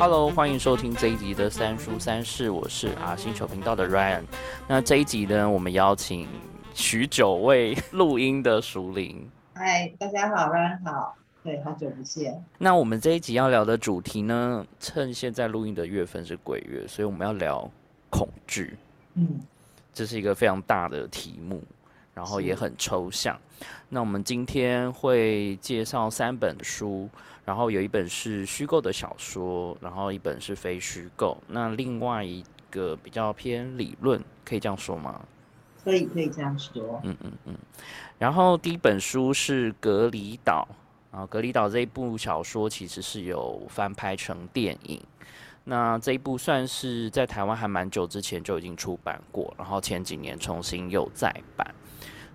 Hello，欢迎收听这一集的三叔三世，我是啊星球频道的 Ryan。那这一集呢，我们邀请许久未录音的熟林。嗨，大家好，Ryan 好，对，好久不见。那我们这一集要聊的主题呢，趁现在录音的月份是鬼月，所以我们要聊恐惧。嗯，这是一个非常大的题目，然后也很抽象。那我们今天会介绍三本书。然后有一本是虚构的小说，然后一本是非虚构。那另外一个比较偏理论，可以这样说吗？可以，可以这样说。嗯嗯嗯。然后第一本书是《隔离岛》，啊，《隔离岛》这一部小说其实是有翻拍成电影。那这一部算是在台湾还蛮久之前就已经出版过，然后前几年重新又再版。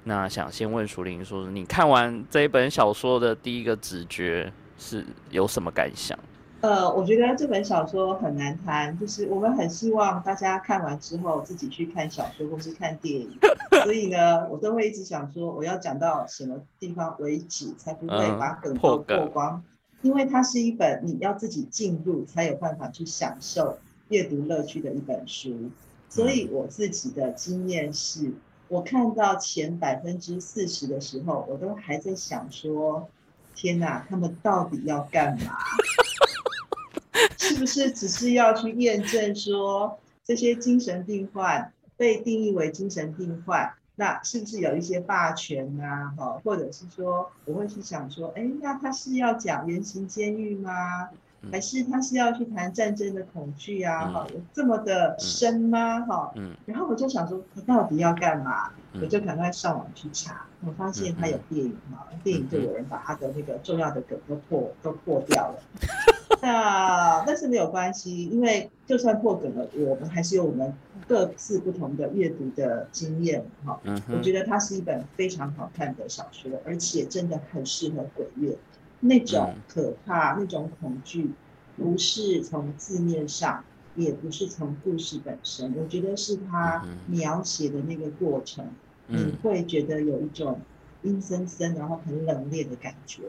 那想先问淑玲说，你看完这一本小说的第一个直觉？是有什么感想？呃，我觉得这本小说很难谈，就是我们很希望大家看完之后自己去看小说或是看电影，所以呢，我都会一直想说，我要讲到什么地方为止，才不会把梗都破光，因为它是一本你要自己进入才有办法去享受阅读乐趣的一本书，所以我自己的经验是，我看到前百分之四十的时候，我都还在想说。天哪，他们到底要干嘛？是不是只是要去验证说这些精神病患被定义为精神病患，那是不是有一些霸权啊？哈，或者是说，我会去想说，哎，那他是要讲圆形监狱吗？还是他是要去谈战争的恐惧啊？哈，有这么的深吗？哈，嗯，然后我就想说，他到底要干嘛？我就赶快上网去查，我发现他有电影哈，电影就有人把他的那个重要的梗都破都破掉了。那但是没有关系，因为就算破梗了，我们还是有我们各自不同的阅读的经验哈。嗯我觉得它是一本非常好看的小说，而且真的很适合鬼月。那种可怕，那种恐惧，不是从字面上，也不是从故事本身，我觉得是他描写的那个过程。你会觉得有一种阴森森，然后很冷冽的感觉，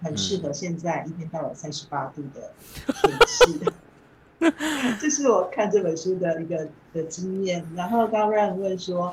很适合现在一天到晚三十八度的天气。这是我看这本书的一个的经验。然后刚让问说，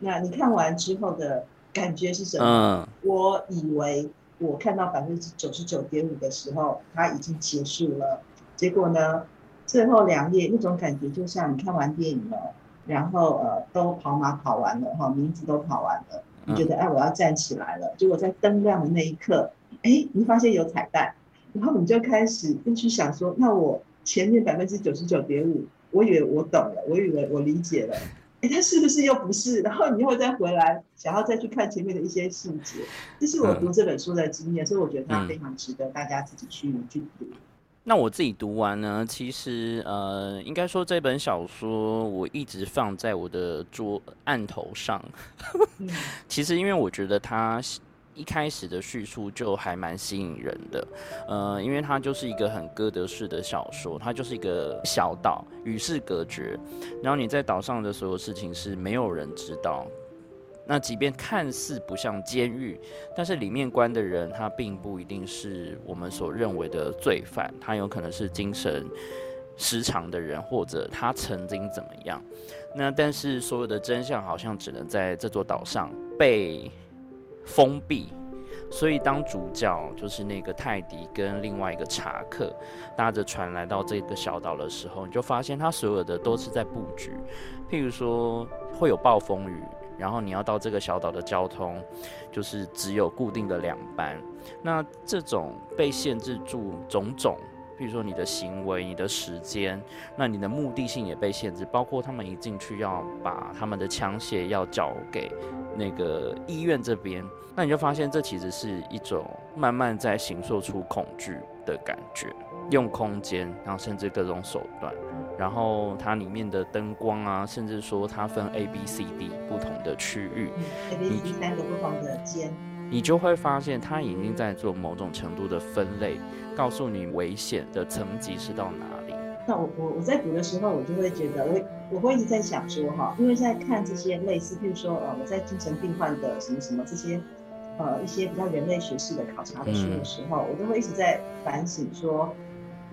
那你看完之后的感觉是什么？我以为我看到百分之九十九点五的时候，它已经结束了。结果呢，最后两页那种感觉，就像你看完电影了。然后呃，都跑马跑完了哈，名字都跑完了，你觉得哎，我要站起来了。结果在灯亮的那一刻，哎，你发现有彩蛋，然后你就开始又去想说，那我前面百分之九十九点五，我以为我懂了，我以为我理解了，哎，他是不是又不是？然后你又再回来，想要再去看前面的一些细节，这是我读这本书的经验，所以我觉得它非常值得大家自己去去读。那我自己读完呢，其实呃，应该说这本小说我一直放在我的桌案头上。其实因为我觉得它一开始的叙述就还蛮吸引人的，呃，因为它就是一个很歌德式的小说，它就是一个小岛与世隔绝，然后你在岛上的所有事情是没有人知道。那即便看似不像监狱，但是里面关的人他并不一定是我们所认为的罪犯，他有可能是精神失常的人，或者他曾经怎么样。那但是所有的真相好像只能在这座岛上被封闭。所以当主角就是那个泰迪跟另外一个查克搭着船来到这个小岛的时候，你就发现他所有的都是在布局，譬如说会有暴风雨。然后你要到这个小岛的交通，就是只有固定的两班。那这种被限制住种种，比如说你的行为、你的时间，那你的目的性也被限制。包括他们一进去要把他们的枪械要交给那个医院这边，那你就发现这其实是一种慢慢在形塑出恐惧的感觉。用空间，然后甚至各种手段，然后它里面的灯光啊，甚至说它分 A、B、C、D 不同的区域，A、B、C 三个不同的间，你就会发现他已经在做某种程度的分类，告诉你危险的层级是到哪里。那我我我在读的时候，我就会觉得，我我会一直在想说哈，因为在看这些类似，譬如说呃，我在精神病患的什么什么这些呃一些比较人类学式的考察的书的时候，我都会一直在反省说。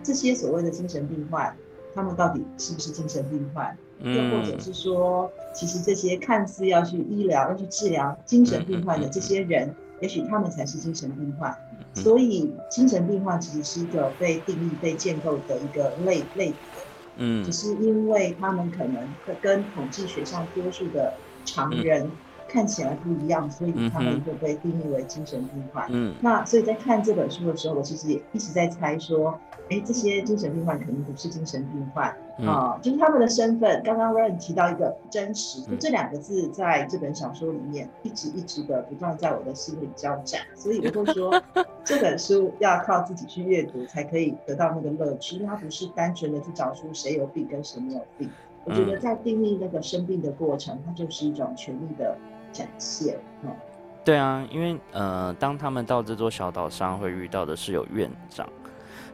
这些所谓的精神病患，他们到底是不是精神病患？又或者是说，其实这些看似要去医疗、要去治疗精神病患的这些人，也许他们才是精神病患。所以，精神病患其实是一个被定义、被建构的一个类类别。嗯，只是因为他们可能跟统计学上多数的常人。看起来不一样，所以他们会被定义为精神病患。嗯，那所以在看这本书的时候，我其实也一直在猜说，哎，这些精神病患肯定不是精神病患啊，就是他们的身份。刚刚 Ryan 提到一个真实，就这两个字在这本小说里面一直一直的不断在我的心里交战，所以我会说 这本书要靠自己去阅读才可以得到那个乐趣，因为它不是单纯的去找出谁有病跟谁没有病。我觉得在定义那个生病的过程，它就是一种权力的。展现，嗯，对啊，因为呃，当他们到这座小岛上，会遇到的是有院长，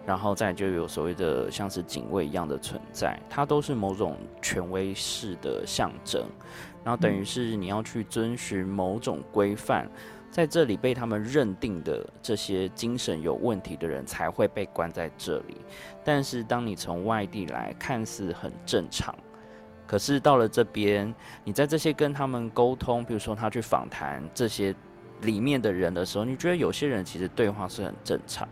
然后再就有所谓的像是警卫一样的存在，它都是某种权威式的象征，然后等于是你要去遵循某种规范，在这里被他们认定的这些精神有问题的人才会被关在这里，但是当你从外地来看似很正常。可是到了这边，你在这些跟他们沟通，比如说他去访谈这些里面的人的时候，你觉得有些人其实对话是很正常，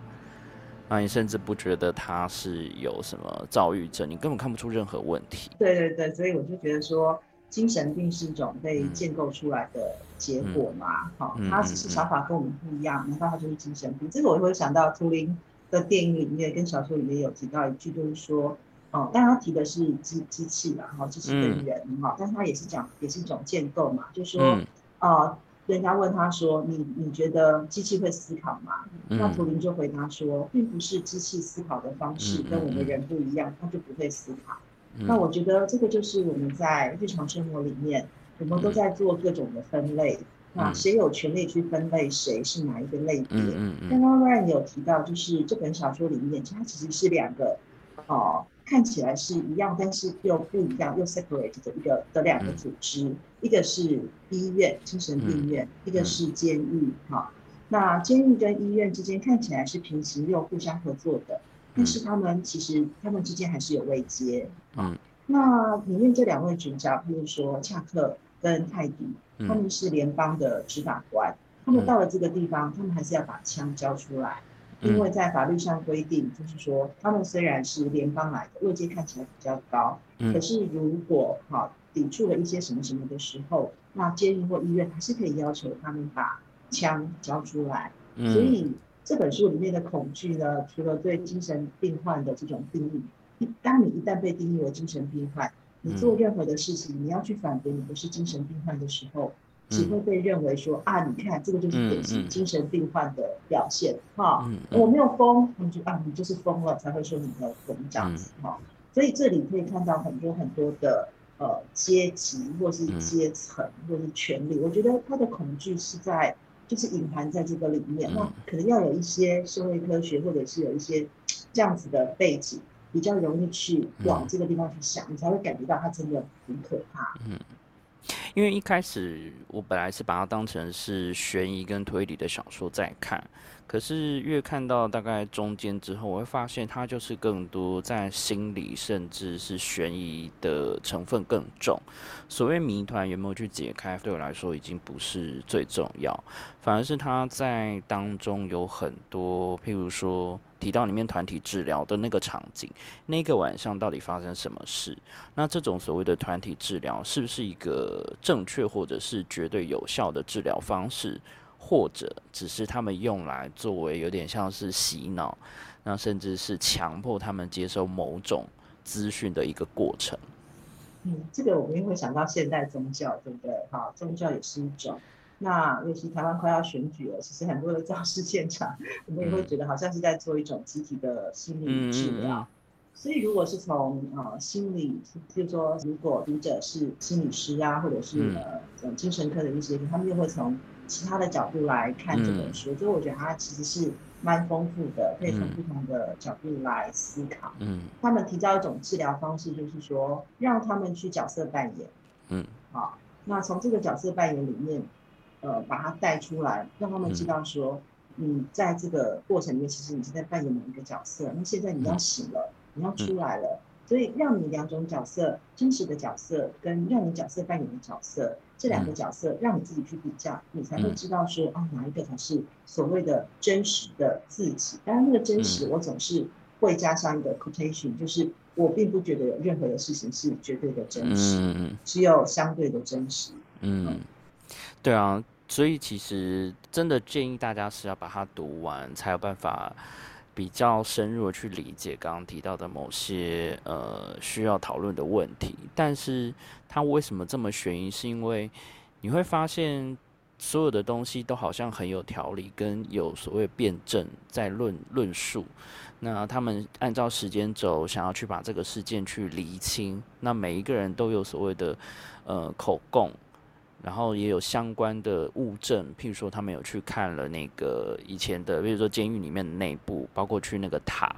那你甚至不觉得他是有什么躁郁症，你根本看不出任何问题。对对对，所以我就觉得说，精神病是一种被建构出来的结果嘛，好，他只是想法跟我们不一样，难道他就是精神病？这个我会想到图灵的电影里面跟小说里面有提到一句，就是说。哦，但他提的是机机器嘛，哈，机器跟人哈，但是他也是讲，也是一种建构嘛，就说，呃，人家问他说，你你觉得机器会思考吗？那图灵就回答说，并不是机器思考的方式跟我们人不一样，他就不会思考。那我觉得这个就是我们在日常生活里面，我们都在做各种的分类，那谁有权利去分类谁是哪一个类别？刚刚 Ryan 有提到，就是这本小说里面，它其实是两个，哦。看起来是一样，但是又不一样，又 separate 的一个的两个组织，一个是医院精神病院，一个是监狱。哈，那监狱跟医院之间看起来是平行又互相合作的，但是他们其实他们之间还是有位阶。嗯，那里面这两位主角，譬如说恰克跟泰迪，他们是联邦的执法官，他们到了这个地方，他们还是要把枪交出来。因为在法律上规定，就是说，他们虽然是联邦来的，位阶看起来比较高，可是如果哈抵触了一些什么什么的时候，那监狱或医院还是可以要求他们把枪交出来。所以这本书里面的恐惧呢，除了对精神病患的这种定义，当你一旦被定义为精神病患，你做任何的事情，你要去反驳你不是精神病患的时候。只会被认为说啊，你看这个就是典型精神病患的表现哈。我没有疯，他们就啊，你就是疯了才会说你没有疯这样子哈。所以这里可以看到很多很多的呃阶级或是阶层或是权利，我觉得他的恐惧是在就是隐含在这个里面。那可能要有一些社会科学或者是有一些这样子的背景，比较容易去往这个地方去想，你才会感觉到它真的很可怕。嗯。因为一开始我本来是把它当成是悬疑跟推理的小说在看，可是越看到大概中间之后，我会发现它就是更多在心理甚至是悬疑的成分更重。所谓谜团有没有去解开，对我来说已经不是最重要，反而是它在当中有很多，譬如说。提到里面团体治疗的那个场景，那个晚上到底发生什么事？那这种所谓的团体治疗是不是一个正确或者是绝对有效的治疗方式，或者只是他们用来作为有点像是洗脑，那甚至是强迫他们接受某种资讯的一个过程？嗯，这个我们也会想到现代宗教，对不对？哈，宗教也是一种。那尤其台湾快要选举了，其实很多的教师现场，我们也会觉得好像是在做一种集体的心理治疗。所以，如果是从呃心理，比如说，如果读者是心理师啊，或者是呃精神科的一些，他们又会从其他的角度来看这本书。所以，我觉得它其实是蛮丰富的，可以从不同的角度来思考。嗯，他们提到一种治疗方式，就是说让他们去角色扮演。嗯，好，那从这个角色扮演里面。呃，把它带出来，让他们知道说，你在这个过程里面，其实你是在扮演某一个角色。那现在你要醒了，你要出来了，所以让你两种角色，真实的角色跟让你角色扮演的角色，这两个角色让你自己去比较，你才会知道说，啊，哪一个才是所谓的真实的自己。当然，那个真实，我总是会加上一个 quotation，就是我并不觉得有任何的事情是绝对的真实，只有相对的真实。嗯，对啊。所以其实真的建议大家是要把它读完，才有办法比较深入的去理解刚刚提到的某些呃需要讨论的问题。但是它为什么这么悬疑？是因为你会发现所有的东西都好像很有条理，跟有所谓辩证在论论述。那他们按照时间轴想要去把这个事件去厘清。那每一个人都有所谓的呃口供。然后也有相关的物证，譬如说他们有去看了那个以前的，比如说监狱里面的内部，包括去那个塔，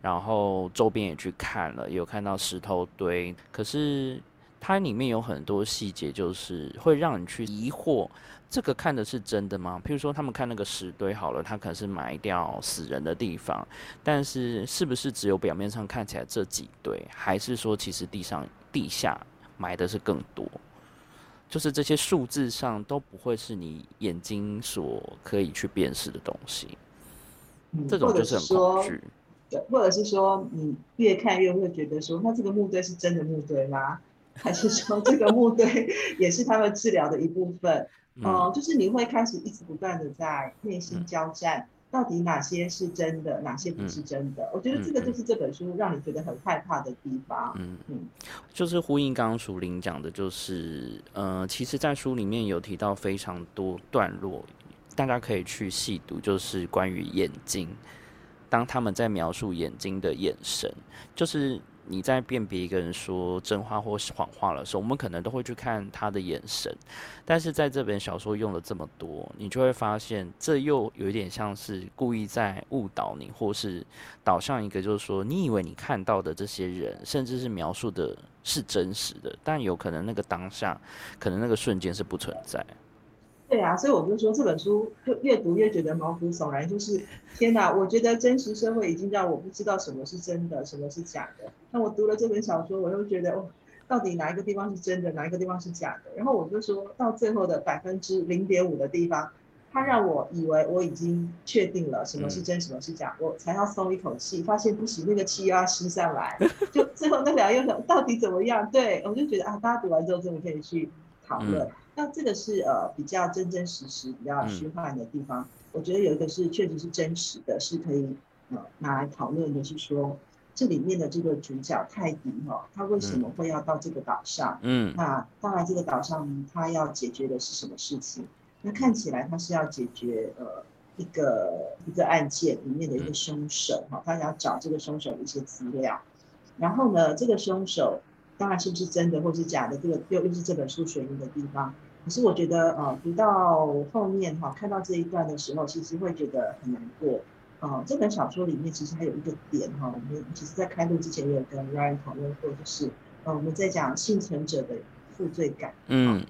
然后周边也去看了，有看到石头堆。可是它里面有很多细节，就是会让你去疑惑，这个看的是真的吗？譬如说他们看那个石堆好了，它可能是埋掉死人的地方，但是是不是只有表面上看起来这几堆，还是说其实地上地下埋的是更多？就是这些数字上都不会是你眼睛所可以去辨识的东西，这种就是很恐惧。对，或者是说你越看越会觉得说，那这个木堆是真的木堆吗？还是说 这个木堆也是他们治疗的一部分？哦，就是你会开始一直不断的在内心交战。到底哪些是真的，哪些不是真的？我觉得这个就是这本书让你觉得很害怕的地方。嗯嗯，就是呼应刚刚淑玲讲的，就是呃，其实，在书里面有提到非常多段落，大家可以去细读，就是关于眼睛，当他们在描述眼睛的眼神，就是。你在辨别一个人说真话或是谎话的时候，我们可能都会去看他的眼神，但是在这本小说用了这么多，你就会发现这又有一点像是故意在误导你，或是导向一个就是说，你以为你看到的这些人，甚至是描述的是真实的，但有可能那个当下，可能那个瞬间是不存在。对啊，所以我就说这本书就越读越觉得毛骨悚然。就是天哪，我觉得真实社会已经让我不知道什么是真的，什么是假的。那我读了这本小说，我又觉得哦，到底哪一个地方是真的，哪一个地方是假的？然后我就说到最后的百分之零点五的地方，他让我以为我已经确定了什么是真，什么是假，我才要松一口气，发现不行，那个气又要吸上来，就最后那两页到底怎么样？对我就觉得啊，大家读完之后真的可以去讨论。那这个是呃比较真真实实、比较虚幻的地方。我觉得有一个是确实是真实的，是可以呃拿来讨论的，是说这里面的这个主角泰迪哈，他为什么会要到这个岛上？嗯，那当然这个岛上他要解决的是什么事情？那看起来他是要解决呃一个一个案件里面的一个凶手哈，他要找这个凶手的一些资料。然后呢，这个凶手当然是不是真的或是假的，这个又又是这本书悬疑的地方。可是我觉得，呃，读到后面哈，看到这一段的时候，其实会觉得很难过。呃，这本小说里面其实还有一个点哈，我们其实在开录之前也有跟 Ryan 讨论过，就是呃，我们在讲幸存者的负罪感。嗯。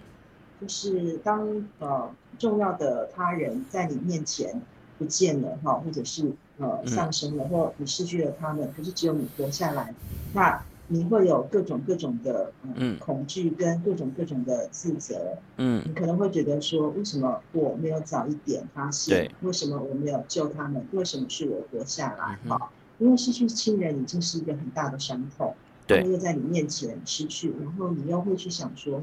就是当呃重要的他人在你面前不见了哈，或者是呃丧生了，或你失去了他们，可是只有你活下来，那。你会有各种各种的嗯恐惧跟各种各种的自责，嗯，你可能会觉得说，为什么我没有早一点发现？为什么我没有救他们？为什么是我活下来？哈，因为失去亲人已经是一个很大的伤痛，对，又在你面前失去，然后你又会去想说，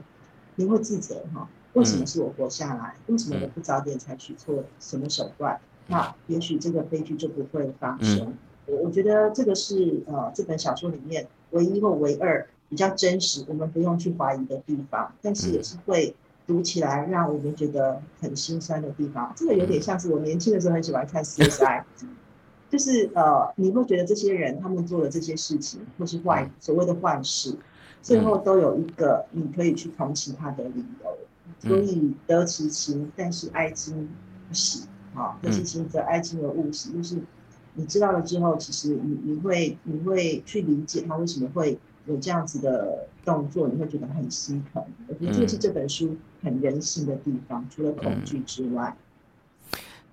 你会自责哈？为什么是我活下来？为什么我不早点采取错什么手段？那也许这个悲剧就不会发生。我我觉得这个是呃这本小说里面。唯一或唯二比较真实，我们不用去怀疑的地方，但是也是会读起来让我们觉得很心酸的地方。这个有点像是我年轻的时候很喜欢看 CSI，就是呃，你会觉得这些人他们做的这些事情或是坏所谓的坏事，最后都有一个你可以去同情他的理由。所以得其情，但是哀今不喜啊，得其情则哀今而勿喜，就是。你知道了之后，其实你你会你会去理解他为什么会有这样子的动作，你会觉得很心疼。我觉得这是这本书很人性的地方，除了恐惧之外。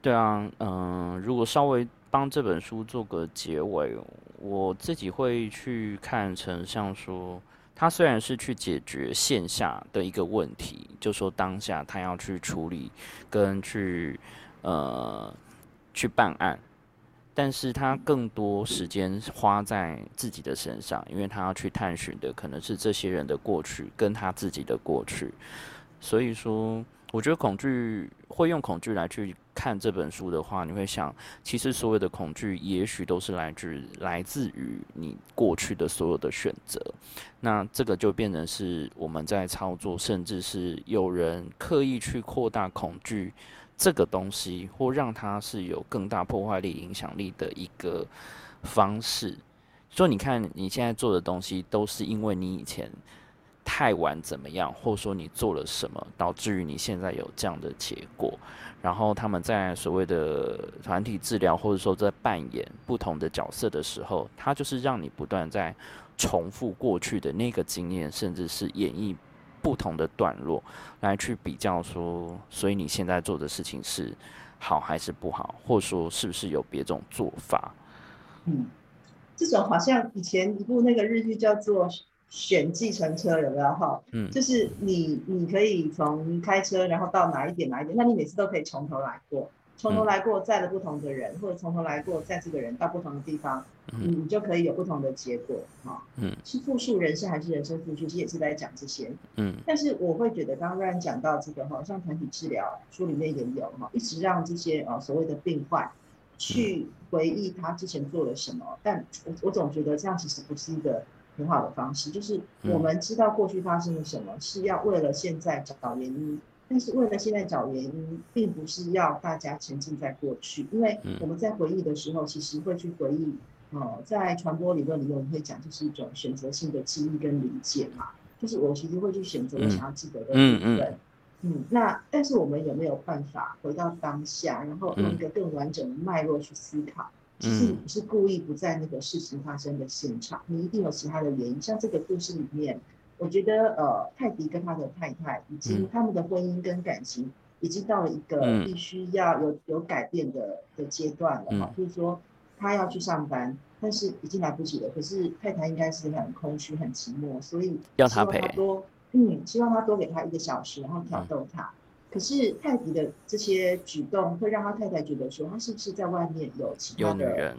对啊，嗯，如果稍微帮这本书做个结尾，我自己会去看成像说，他虽然是去解决线下的一个问题，就说当下他要去处理跟去呃去办案。但是他更多时间花在自己的身上，因为他要去探寻的可能是这些人的过去跟他自己的过去。所以说，我觉得恐惧会用恐惧来去看这本书的话，你会想，其实所有的恐惧也许都是来自来自于你过去的所有的选择。那这个就变成是我们在操作，甚至是有人刻意去扩大恐惧。这个东西或让它是有更大破坏力、影响力的一个方式。说你看你现在做的东西，都是因为你以前太晚怎么样，或者说你做了什么，导致于你现在有这样的结果。然后他们在所谓的团体治疗，或者说在扮演不同的角色的时候，他就是让你不断在重复过去的那个经验，甚至是演绎。不同的段落来去比较，说，所以你现在做的事情是好还是不好，或者说是不是有别种做法？嗯，这种好像以前一部那个日剧叫做《选计程车》，有没有哈？嗯，就是你你可以从开车，然后到哪一点哪一点，那你每次都可以从头来过。从头来过，载了不同的人，或者从头来过，载这个人到不同的地方，你你就可以有不同的结果，哈，嗯，是复述人生还是人生复述，其实也是在讲这些，嗯，但是我会觉得，刚刚瑞安讲到这个哈，像团体治疗书里面也有哈，一直让这些呃所谓的病患去回忆他之前做了什么，但我我总觉得这样其实不是一个很好的方式，就是我们知道过去发生了什么，是要为了现在找原因。但是为了现在找原因，并不是要大家沉浸在过去，因为我们在回忆的时候，其实会去回忆。呃，在传播理论里面，我们会讲，就是一种选择性的记忆跟理解嘛。就是我其实会去选择我想要记得的部分。嗯，那但是我们有没有办法回到当下，然后用一个更完整的脉络去思考？其实你不是故意不在那个事情发生的现场，你一定有其他的原因。像这个故事里面。我觉得，呃，泰迪跟他的太太已经他们的婚姻跟感情已经到了一个必须要有有改变的的阶段了哈。就是说，他要去上班，但是已经来不及了。可是太太应该是很空虚、很寂寞，所以要他陪多，嗯，希望他多给他一个小时，然后挑逗他。可是泰迪的这些举动会让他太太觉得说，他是不是在外面有其他的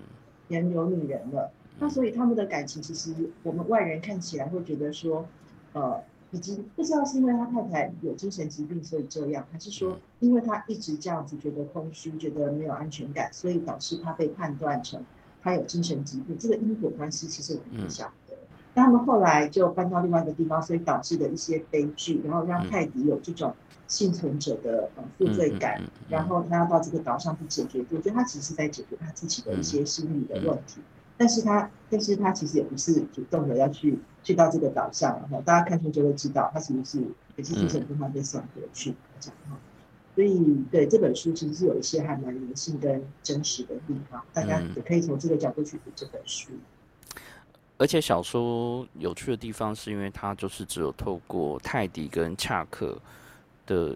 人，有女人了？那所以他们的感情，其实我们外人看起来会觉得说。呃，已经不知道是因为他太太有精神疾病，所以这样，还是说因为他一直这样子觉得空虚，觉得没有安全感，所以导致他被判断成他有精神疾病。这个因果关系其实我们不晓得。那他们后来就搬到另外一个地方，所以导致的一些悲剧，然后让泰迪有这种幸存者的呃负罪感，然后他要到这个岛上去解决。我觉得他其实是在解决他自己的一些心理的问题。但是他，但是他其实也不是主动的要去去到这个岛上，然后大家看书就会知道，他其实是也是精神病患被送回去这样哈。所以，对这本书其实是有一些还蛮人性跟真实的地方，大家也可以从这个角度去读这本书。而且小说有趣的地方是因为它就是只有透过泰迪跟恰克的。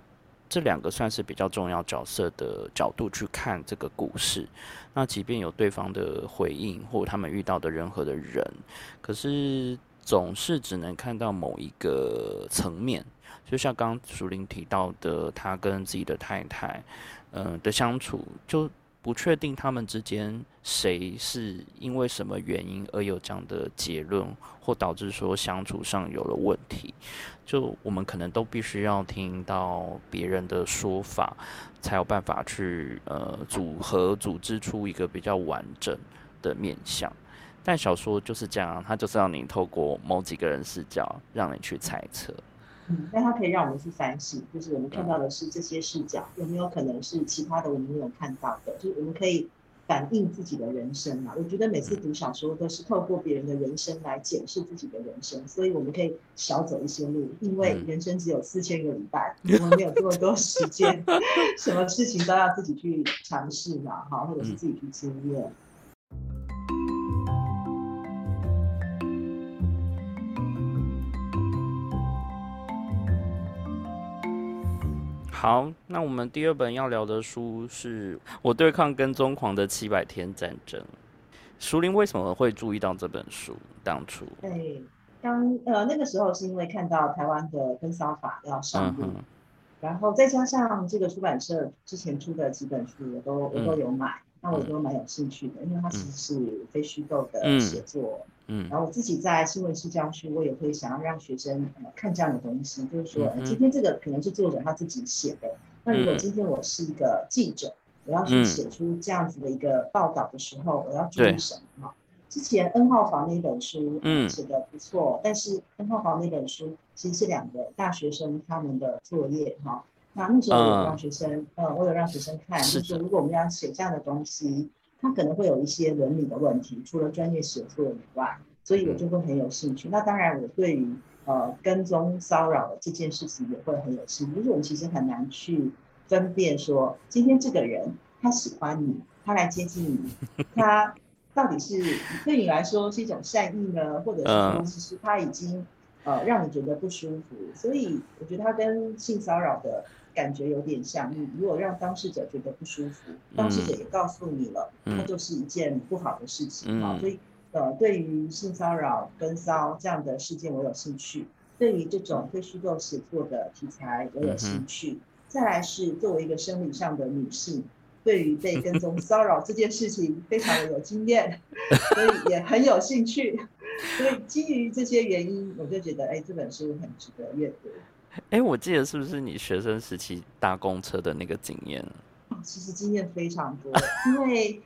这两个算是比较重要角色的角度去看这个故事。那即便有对方的回应或他们遇到的任何的人，可是总是只能看到某一个层面。就像刚刚淑玲提到的，他跟自己的太太，嗯的相处就。不确定他们之间谁是因为什么原因而有这样的结论，或导致说相处上有了问题，就我们可能都必须要听到别人的说法，才有办法去呃组合组织出一个比较完整的面相。但小说就是这样，它就是让你透过某几个人视角，让你去猜测。嗯，但它可以让我们去反省，就是我们看到的是这些视角，有没有可能是其他的我们没有看到的？就是我们可以反映自己的人生嘛。我觉得每次读小说都是透过别人的人生来检视自己的人生，所以我们可以少走一些路，因为人生只有四千个礼拜，我们没有这么多时间，什么事情都要自己去尝试嘛，哈，或者是自己去经验。好，那我们第二本要聊的书是我对抗跟踪狂的七百天战争。淑玲为什么会注意到这本书？当初，对，当呃那个时候是因为看到台湾的跟骚法要上路，然后再加上这个出版社之前出的几本书，我都我都有买，那我都蛮有兴趣的，因为它其实是非虚构的写作。嗯，然后我自己在新闻系教书，我也会想要让学生看这样的东西，就是说，今天这个可能是作者他自己写的，那如果今天我是一个记者。我要去写出这样子的一个报道的时候，我要注意什么？之前 N 号房那本书写的不错，但是 N 号房那本书其实是两个大学生他们的作业哈。那那时候我有让学生，呃，我有让学生看，就是如果我们要写这样的东西，它可能会有一些伦理的问题，除了专业写作以外，所以我就会很有兴趣。那当然，我对于呃跟踪骚扰的这件事情也会很有兴趣，就是我们其实很难去。分辨说，今天这个人他喜欢你，他来接近你，他 到底是对你来说是一种善意呢，或者是说其实他已经呃让你觉得不舒服？所以我觉得他跟性骚扰的感觉有点像。你如果让当事者觉得不舒服，当事者也告诉你了，那就是一件不好的事情啊。所以呃，对于性骚扰跟骚这样的事件，我有兴趣；对于这种非虚构写作的题材，我有兴趣。再来是作为一个生理上的女性，对于被跟踪骚扰这件事情非常的有经验，所以也很有兴趣。所以基于这些原因，我就觉得，哎，这本书很值得阅读。哎，我记得是不是你学生时期搭公车的那个经验？哦，其实经验非常多，因为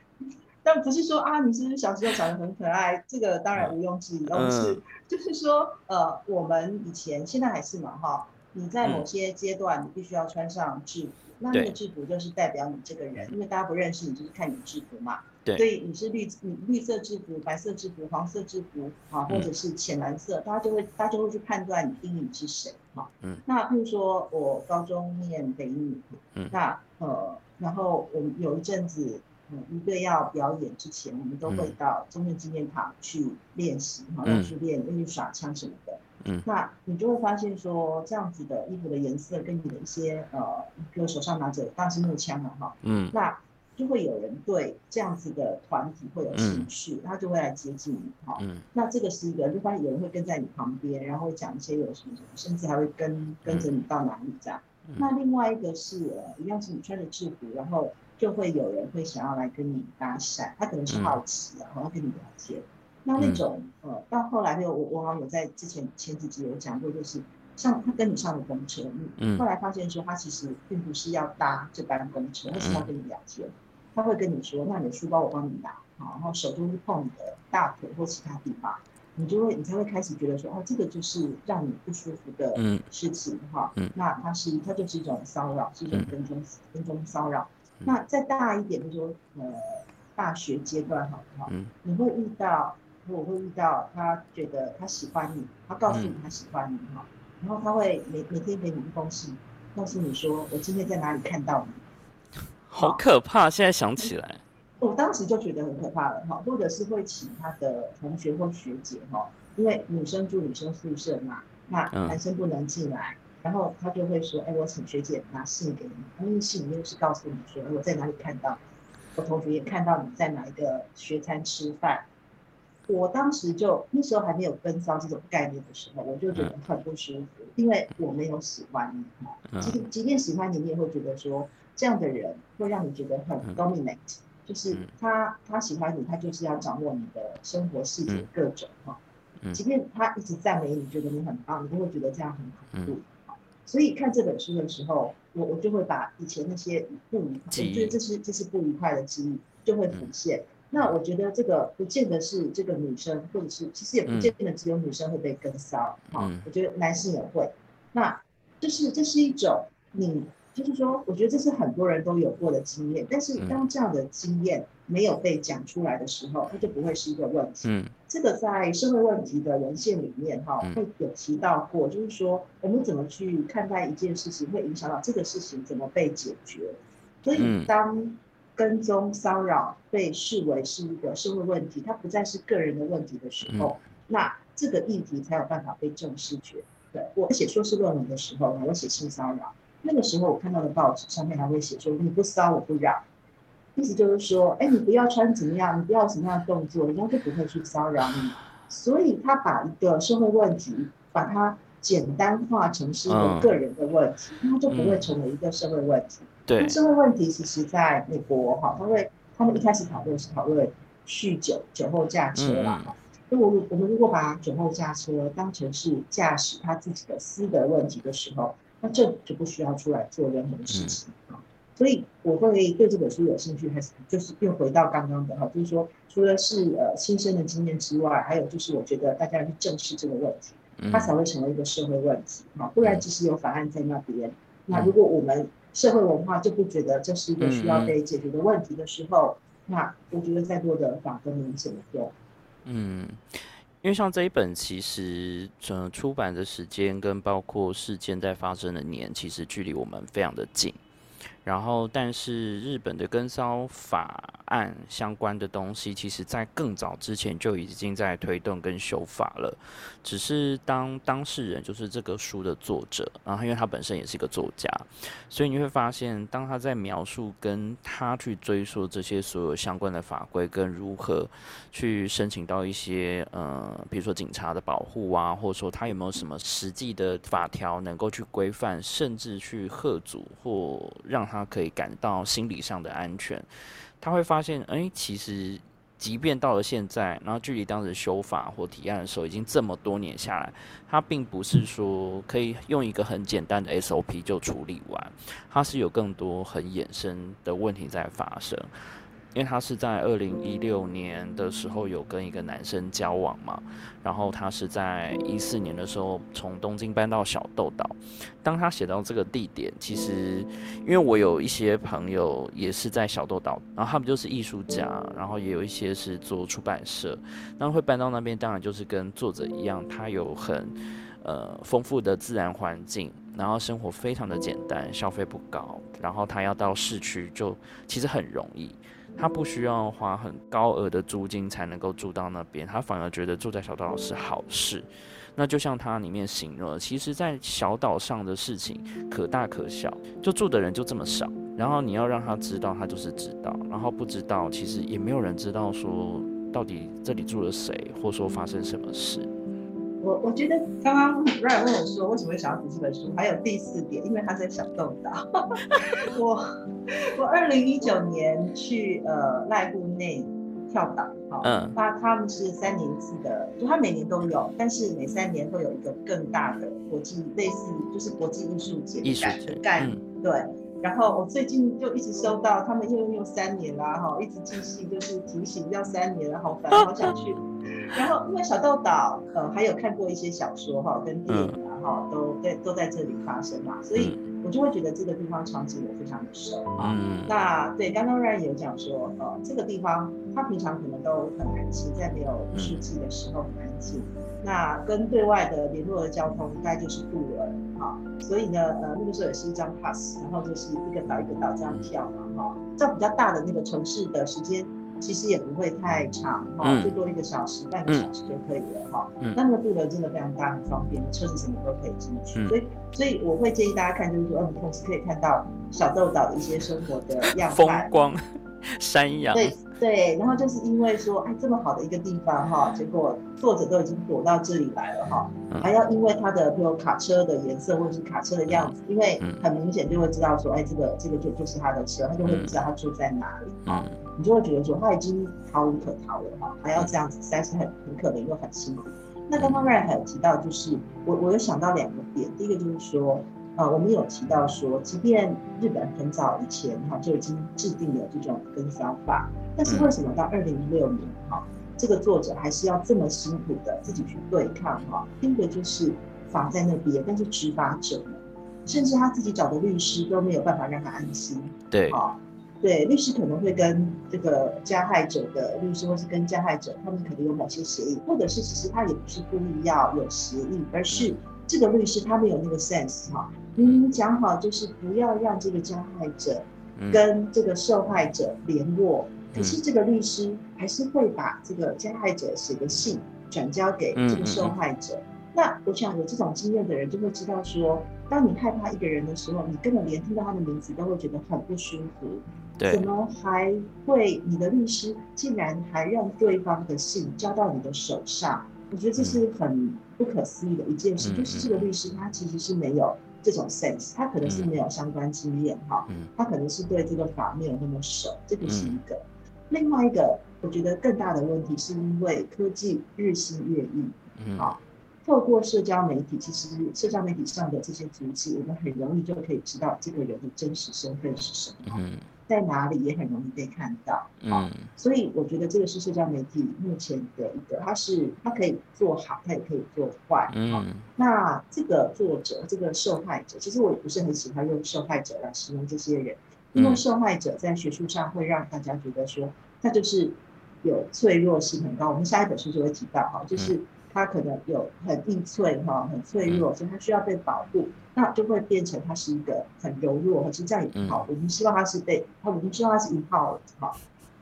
但不是说啊，你是不是小时候长得很可爱？这个当然毋庸置疑，而是就是说，呃，我们以前现在还是嘛，哈。你在某些阶段，你必须要穿上制服，那那个制服就是代表你这个人，因为大家不认识你，就是看你制服嘛。对。所以你是绿，你绿色制服、白色制服、黄色制服啊，或者是浅蓝色，大家就会，大家就会去判断你定义你是谁哈。嗯。那比如说我高中念北女，嗯，那呃，然后我们有一阵子，嗯，一个要表演之前，我们都会到中正纪念堂去练习，哈，要去练，要去耍枪什么的。嗯，那你就会发现说，这样子的衣服的颜色跟你的一些呃，比如手上拿着当然是木枪了哈，嗯，那就会有人对这样子的团体会有兴趣，他就会来接近你哈，嗯，那这个是一个，就发现有人会跟在你旁边，然后讲一些有什么什么，甚至还会跟跟着你到哪里这样。那另外一个是呃，一样是你穿着制服，然后就会有人会想要来跟你搭讪，他可能是好奇啊，然后跟你聊天。那那种呃，到后来有我我好像有在之前前几集有讲过，就是像他跟你上了公车，嗯，后来发现说他其实并不是要搭这班公车，他是要跟你聊天，他会跟你说，那你的书包我帮你拿，好，然后手就是碰你的大腿或其他地方，你就会你才会开始觉得说，哦，这个就是让你不舒服的事情哈，嗯，那它是它就是一种骚扰，是一种跟踪跟踪骚扰。那再大一点，就是说呃大学阶段好不好？嗯，你会遇到。我会遇到他，觉得他喜欢你，他告诉你他喜欢你哈，然后他会每每天给你一封信，告诉你说我今天在哪里看到你，好可怕！现在想起来，我当时就觉得很可怕了哈，或者是会请他的同学或学姐哈，因为女生住女生宿舍嘛，那男生不能进来，然后他就会说，哎，我请学姐拿信给你，因为信里面是告诉你说我在哪里看到，我同学也看到你在哪一个学餐吃饭。我当时就那时候还没有跟骚这种概念的时候，我就觉得很不舒服，因为我没有喜欢你哈。即即便喜欢你，你也会觉得说这样的人会让你觉得很 dominate，就是他他喜欢你，他就是要掌握你的生活细节各种哈。即便他一直赞美你，觉得你很棒，你都会觉得这样很恐怖。所以看这本书的时候，我我就会把以前那些不愉，我觉得这是这是不愉快的记忆就会浮现。那我觉得这个不见得是这个女生，或者是其实也不见得只有女生会被跟骚，哈，我觉得男性也会。那就是这是一种你，就是说，我觉得这是很多人都有过的经验。但是当这样的经验没有被讲出来的时候，它就不会是一个问题。嗯，这个在社会问题的文献里面，哈，会有提到过，就是说我们怎么去看待一件事情，会影响到这个事情怎么被解决。所以当跟踪骚扰被视为是一个社会问题，它不再是个人的问题的时候，那这个议题才有办法被正视。觉。对我写硕士论文的时候，我写性骚扰，那个时候我看到的报纸上面还会写说你不骚我不扰，意思就是说，哎，你不要穿怎么样，你不要什么样的动作，人家就不会去骚扰你。所以他把一个社会问题，把它简单化成是一个个人的问题，那就不会成为一个社会问题。对，社会问题其实在美国哈，他会他们一开始讨论是讨论酗酒、酒后驾车啦。那我我们如果把酒后驾车当成是驾驶他自己的私德问题的时候，那这就不需要出来做任何事情啊。所以我会对这本书有兴趣，还是就是又回到刚刚的哈，就是说除了是呃亲身的经验之外，还有就是我觉得大家要去正视这个问题，它才会成为一个社会问题哈。不然即使有法案在那边，那如果我们社会文化就不觉得这是一个需要被解决的问题的时候，那我觉得再多的法都没什么用。嗯，因为像这一本，其实呃出版的时间跟包括事件在发生的年，其实距离我们非常的近。然后，但是日本的跟骚法案相关的东西，其实在更早之前就已经在推动跟修法了。只是当当事人就是这个书的作者，然后因为他本身也是一个作家，所以你会发现，当他在描述跟他去追溯这些所有相关的法规跟如何去申请到一些呃，比如说警察的保护啊，或者说他有没有什么实际的法条能够去规范，甚至去贺阻或让。他可以感到心理上的安全，他会发现，哎，其实即便到了现在，然后距离当时修法或提案的时候已经这么多年下来，他并不是说可以用一个很简单的 SOP 就处理完，他是有更多很衍生的问题在发生。因为他是在二零一六年的时候有跟一个男生交往嘛，然后他是在一四年的时候从东京搬到小豆岛。当他写到这个地点，其实因为我有一些朋友也是在小豆岛，然后他们就是艺术家，然后也有一些是做出版社，那会搬到那边，当然就是跟作者一样，他有很呃丰富的自然环境，然后生活非常的简单，消费不高，然后他要到市区就其实很容易。他不需要花很高额的租金才能够住到那边，他反而觉得住在小岛是好事。那就像他里面形容，其实，在小岛上的事情可大可小，就住的人就这么少，然后你要让他知道，他就是知道；然后不知道，其实也没有人知道说到底这里住了谁，或说发生什么事。我我觉得刚刚 Ryan 问我说为什么会想要读这本书，还有第四点，因为他在小豆岛。我我二零一九年去呃濑户内跳岛，好，他他们是三年一次的，就他每年都有，但是每三年会有一个更大的国际类似就是国际艺术节的概念，对。然后我最近就一直收到他们又又三年啦，哈，一直寄信就是提醒要三年了，好烦，好想去。然后因为小豆岛，呃，还有看过一些小说哈，跟电影啊，哈，都在都在这里发生嘛，所以我就会觉得这个地方场景我非常的熟啊。那对，刚刚 Ryan 有讲说，呃，这个地方它平常可能都很安静，在没有世纪的时候很安静。那跟对外的联络的交通应该就是渡轮哈，所以呢，呃，那个时候也是一张 pass，然后就是一个岛一个岛这样跳嘛，哈，在比较大的那个城市的时间。其实也不会太长哈，最多一个小时、半个小时就可以了哈。那那个渡轮真的非常大，很方便，车子什么都可以进去。所以，所以我会建议大家看，就是说，你同时可以看到小豆岛的一些生活的样风光、山羊。对对，然后就是因为说，哎，这么好的一个地方哈，结果作者都已经躲到这里来了哈，还要因为它的比如卡车的颜色或者是卡车的样子，因为很明显就会知道说，哎，这个这个就就是他的车，他就会知道他住在哪里啊。你就会觉得说他已经逃无可逃了哈，还要这样子，实在是很很可怜又很辛苦。那刚刚 Ray 还有提到，就是我我有想到两个点，第一个就是说，呃，我们有提到说，即便日本很早以前哈就已经制定了这种跟骚法，但是为什么到二零一六年哈，这个作者还是要这么辛苦的自己去对抗哈？第一个就是法在那边，但是执法者呢，甚至他自己找的律师都没有办法让他安心。对，好。对，律师可能会跟这个加害者的律师，或是跟加害者，他们可能有某些协议，或者是其实他也不是故意要有协议，而是这个律师他没有那个 sense 哈，明明讲好就是不要让这个加害者跟这个受害者联络，可是这个律师还是会把这个加害者写的信转交给这个受害者，那我想有这种经验的人就会知道说，当你害怕一个人的时候，你根本连听到他的名字都会觉得很不舒服。对。怎么还会你的律师竟然还让对方的信交到你的手上？我觉得这是很不可思议的一件事，嗯就是这个律师他其实是没有这种 sense，他可能是没有相关经验哈，嗯。他可能是对这个法没有那么熟，这个是一个。另外一个，我觉得更大的问题是因为科技日新月异，嗯。好透过社交媒体，其实社交媒体上的这些足迹，我们很容易就可以知道这个人的真实身份是什么，嗯在哪里也很容易被看到。好嗯所以我觉得这个是社交媒体目前的一个，它是它可以做好，它也可以做坏。好嗯那这个作者，这个受害者，其实我也不是很喜欢用受害者来形容这些人，因为嗯受害者在学术上会让大家觉得说，他就是有脆弱性很高。我们下一本书就会提到哈，就是他可能有很硬脆哈，很脆弱，所以它需要被保护，那就会变成它是一个很柔弱，其实这样也不好。我们希望它是被，我们希望它是 empowered 哈。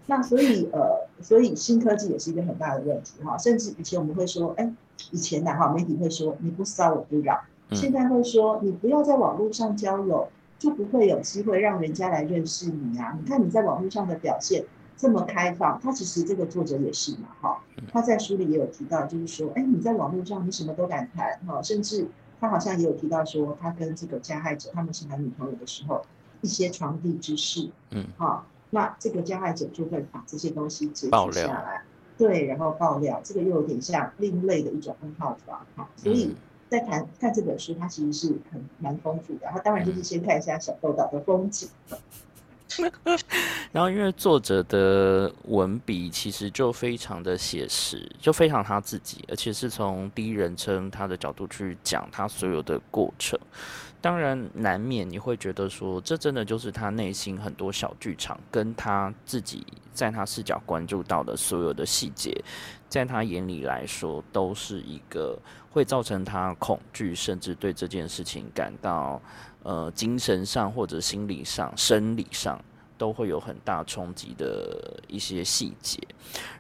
那所以呃，所以新科技也是一个很大的问题哈，甚至以前我们会说，哎，以前的哈媒体会说你不骚我不扰，现在会说你不要在网络上交友，就不会有机会让人家来认识你啊。你看你在网络上的表现这么开放，他其实这个作者也是嘛哈，他在书里也有提到，就是说，哎，你在网络上你什么都敢谈哈，甚至他好像也有提到说，他跟这个加害者他们是男女朋友的时候，一些床地之事，嗯哈。那这个加害者就会把这些东西截取下来，对，然后爆料，这个又有点像另类的一种暗号房哈，所以嗯在谈看这本书，它其实是很蛮丰富的。它当然就是先看一下小豆岛的风景，然后，因为作者的文笔其实就非常的写实，就非常他自己，而且是从第一人称他的角度去讲他所有的过程。当然，难免你会觉得说，这真的就是他内心很多小剧场，跟他自己在他视角关注到的所有的细节，在他眼里来说，都是一个会造成他恐惧，甚至对这件事情感到呃精神上或者心理上、生理上。都会有很大冲击的一些细节，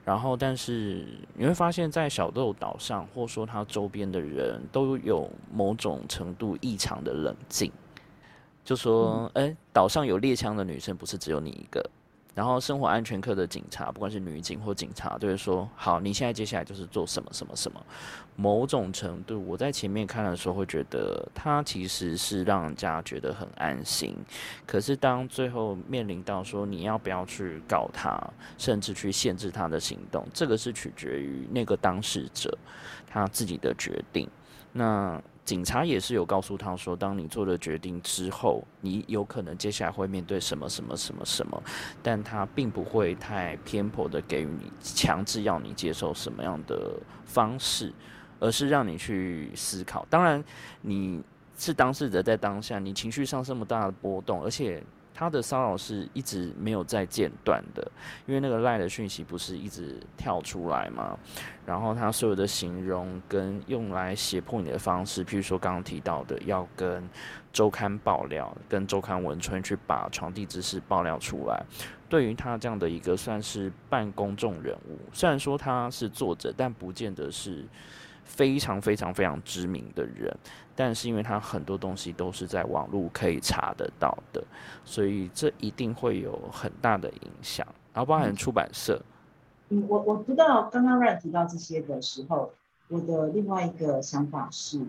然后，但是你会发现在小豆岛上，或说他周边的人都有某种程度异常的冷静，就说，哎、岛上有猎枪的女生不是只有你一个，然后生活安全科的警察，不管是女警或警察，都会说，好，你现在接下来就是做什么什么什么。某种程度，我在前面看的时候会觉得，他其实是让人家觉得很安心。可是当最后面临到说你要不要去告他，甚至去限制他的行动，这个是取决于那个当事者他自己的决定。那警察也是有告诉他说，当你做了决定之后，你有可能接下来会面对什么什么什么什么，但他并不会太偏颇的给予你强制要你接受什么样的方式，而是让你去思考。当然，你是当事者在当下，你情绪上这么大的波动，而且他的骚扰是一直没有在间断的，因为那个赖的讯息不是一直跳出来吗？然后他所有的形容跟用来胁迫你的方式，譬如说刚刚提到的，要跟周刊爆料，跟周刊文春去把床地之事爆料出来。对于他这样的一个算是半公众人物，虽然说他是作者，但不见得是非常非常非常知名的人。但是因为它很多东西都是在网络可以查得到的，所以这一定会有很大的影响，然后包含出版社。嗯，我我知道刚刚 Ryan 提到这些的时候，我的另外一个想法是，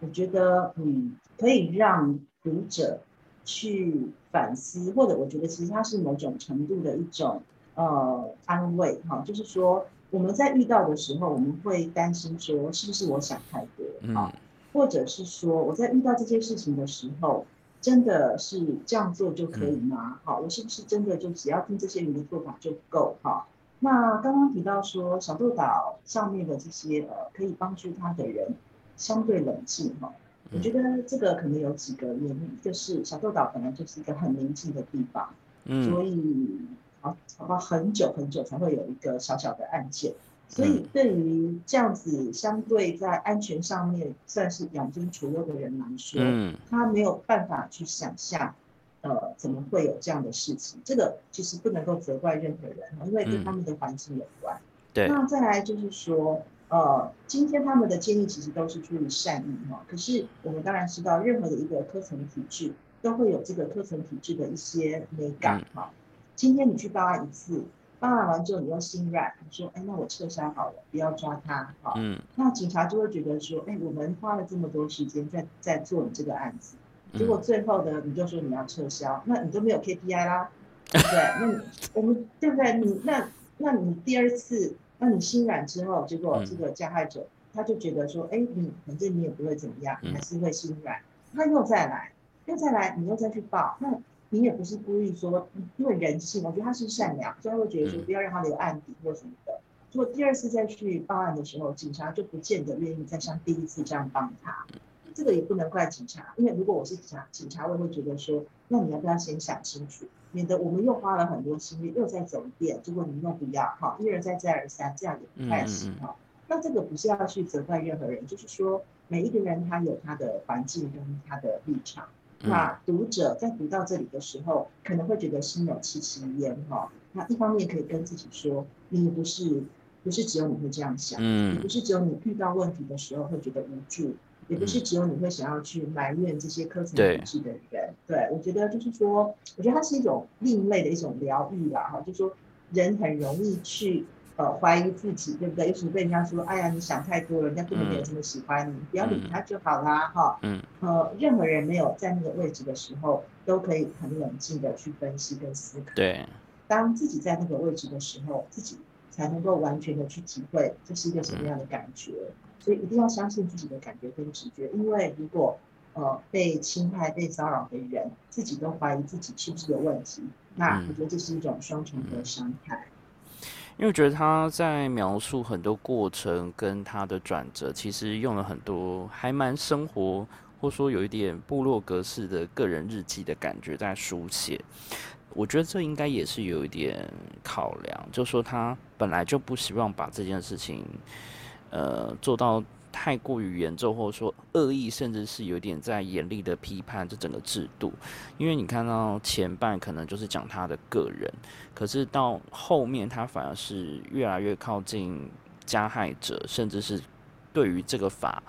我觉得嗯，可以让读者去反思，或者我觉得其实它是某种程度的一种呃安慰哈，就是说我们在遇到的时候，我们会担心说是不是我想太多啊，嗯或者是说我在遇到这件事情的时候。真的是这样做就可以吗？好，我是不是真的就只要听这些人的做法就够？哈，那刚刚提到说小豆岛上面的这些呃可以帮助他的人相对冷静哈，我觉得这个可能有几个原因，就是小豆岛本来就是一个很宁静的地方，所嗯以好好吧很久很久才会有一个小小的案件，所以对于这样子相对在安全上面算是养尊处优的人来说，嗯他没有办法去想象，呃，怎么会有这样的事情？这个其实不能够责怪任何人，因为跟他们的环境有关。对，那再来就是说，呃，今天他们的建议其实都是出于善意哈。可是我们当然知道，任何的一个科层体制都会有这个科层体制的一些美感哈。今天你去报案一次，报案完之后你又心软，你说哎，那我撤销好了，不要抓他哈。嗯。那警察就会觉得说，哎，我们花了这么多时间在在做你这个案子，结果最后的，你就说你要撤销，那你都没有 KPI 啦，对不对？那我们对不对？你那那你第二次。那你心软之后，结果这个加害者他就觉得说，哎，你反正你也不会怎么样，还是会心软，他又再来，又再来，你又再去报，那你也不是故意说，因为人性，我觉得他是善良，所以会觉得说不要让他留案底或什么的。如果第二次再去报案的时候，警察就不见得愿意再像第一次这样帮他，这个也不能怪警察，因为如果我是警察，警察我会觉得说，那你要不要先想清楚？免得我们又花了很多心力，又再走一遍，结果你又不要，哈，一而再再而三，这样也不太行哈。那这个不是要去责怪任何人，就是说每一个人他有他的环境跟他的立场。那读者在读到这里的时候，可能会觉得心有戚戚焉哈。那一方面可以跟自己说，你不是不是只有你会这样想，嗯，你不是只有你遇到问题的时候会觉得无助。也不是只有你会想要去埋怨这些科层体制的人，对我觉得就是说，我觉得它是一种另类的一种疗愈啦，哈，就是说人很容易去呃怀疑自己，对不对？有时被人家说，哎呀，你想太多了，人家根本没有这么喜欢你，不要理他就好啦，哈，嗯，呃，任何人没有在那个位置的时候，都可以很冷静的去分析跟思考，对，当自己在那个位置的时候，自己才能够完全的去体会这是一个什么样的感觉。所以一定要相信自己的感觉跟直觉，因为如果呃被侵害、被骚扰的人自己都怀疑自己是不是有问题，那我觉得这是一种双重的伤害。因为我觉得他在描述很多过程跟他的转折，其实用了很多还蛮生活，或说有一点部落格式的个人日记的感觉在书写。我觉得这应该也是有一点考量，就说他本来就不希望把这件事情。呃，做到太过于严重，或者说恶意，甚至是有点在严厉的批判这整个制度。因为你看到前半可能就是讲他的个人，可是到后面他反而是越来越靠近加害者，甚至是对于这个法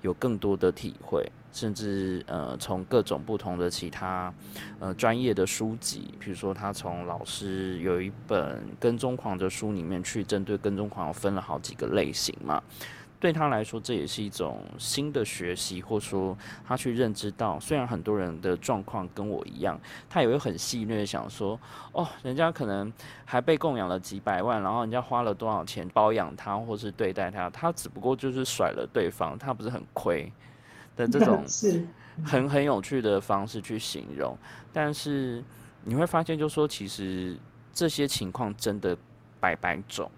有更多的体会，甚至呃从各种不同的其他呃专业的书籍，比如说他从老师有一本跟踪狂的书里面去针对跟踪狂分了好几个类型嘛，对他来说这也是一种新的学习，或者说他去认知到，虽然很多人的状况跟我一样，他也会很戏谑想说，哦，人家可能还被供养了几百万，然后人家花了多少钱包养他或是对待他，他只不过就是甩了对方，他不是很亏。的这种 是很很有趣的方式去形容，但是你会发现，就说其实这些情况真的百百种，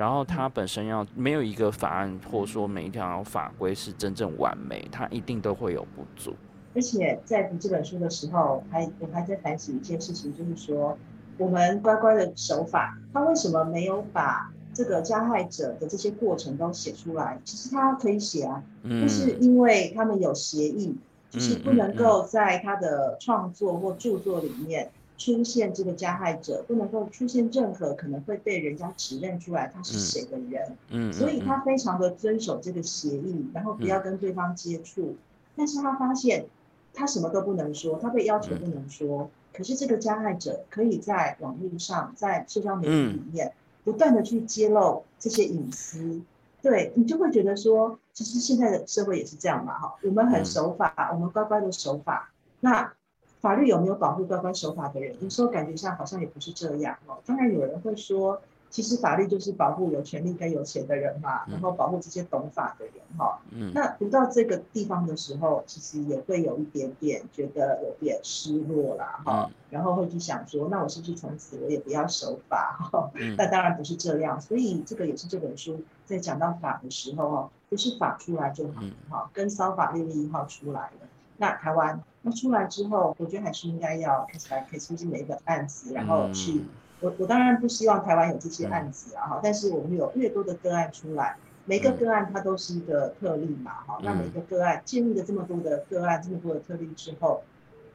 然后它本身要没有一个法案或者说每一条法规是真正完美，它一定都会有不足。而且在读这本书的时候，还我还在反省一件事情，就是说我们乖乖的守法，他为什么没有把？这个加害者的这些过程都写出来，其实他可以写啊，就是因为他们有协议，就是不能够在他的创作或著作里面出现这个加害者，不能够出现任何可能会被人家指认出来他是谁的人，嗯，所以他非常的遵守这个协议，然后不要跟对方接触，但是他发现他什么都不能说，他被要求不能说，可是这个加害者可以在网络上，在社交媒体里面。不断的去揭露这些隐私，对你就会觉得说，其实现在的社会也是这样嘛，哈，我们很守法，我们乖乖的守法，那法律有没有保护乖乖守法的人？有时候感觉上好像也不是这样哦。当然有人会说。其实法律就是保护有权利跟有钱的人嘛，然后保护这些懂法的人哈。嗯。那读到这个地方的时候，其实也会有一点点觉得有点失落啦哈。然后会去想说，那我是不是从此我也不要守法哈？那当然不是这样。所以这个也是这本书在讲到法的时候哦，不是法出来就好哈。跟骚法六月一号出来了，那台湾那出来之后，我觉得还是应该要开始来可以出进每一个案子，然后去。我我当然不希望台湾有这些案子啊哈，但是我们有越多的个案出来，每个个案它都是一个特例嘛哈，那每个个案建立了这么多的个案，这么多的特例之后，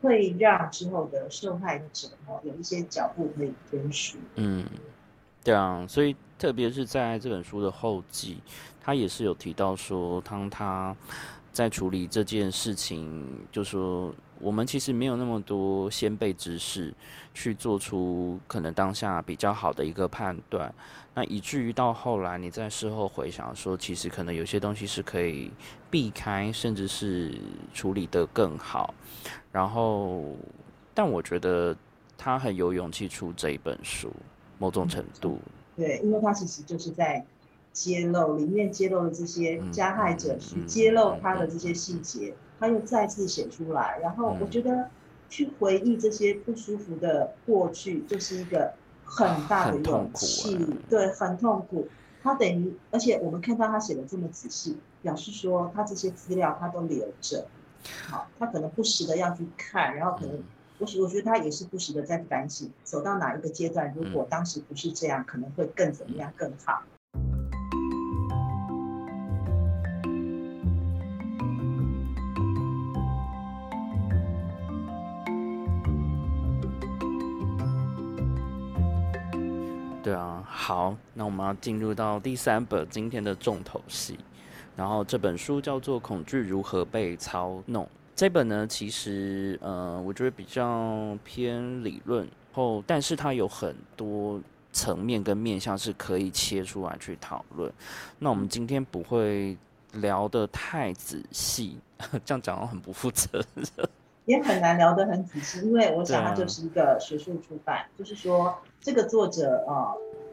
会让之后的受害者哈有一些脚步可以遵循。嗯，对啊，所以特别是在这本书的后记，他也是有提到说，当他在处理这件事情，就说我们其实没有那么多先辈知识去做出可能当下比较好的一个判断，那以至于到后来你在事后回想说，其实可能有些东西是可以避开，甚至是处理得更好。然后，但我觉得他很有勇气出这一本书，某种程度。对，因为他其实就是在揭露里面揭露的这些加害者，去揭露他的这些细节，他又再次写出来。然后我觉得去回忆这些不舒服的过去，就是一个很大的勇气。对，很痛苦。他等于，而且我们看到他写的这么仔细，表示说他这些资料他都留着。好，他可能不时的要去看，然后可能。我我觉得他也是不时的在反省，走到哪一个阶段，如果当时不是这样，可能会更怎么样更好。对啊，好，那我们要进入到第三本今天的重头戏，然后这本书叫做《恐惧如何被操弄》。这本呢，其实呃，我觉得比较偏理论，后但是它有很多层面跟面向是可以切出来去讨论。那我们今天不会聊得太仔细，这样讲很不负责任，也很难聊得很仔细，因为我想它就是一个学术出版，就是说这个作者啊，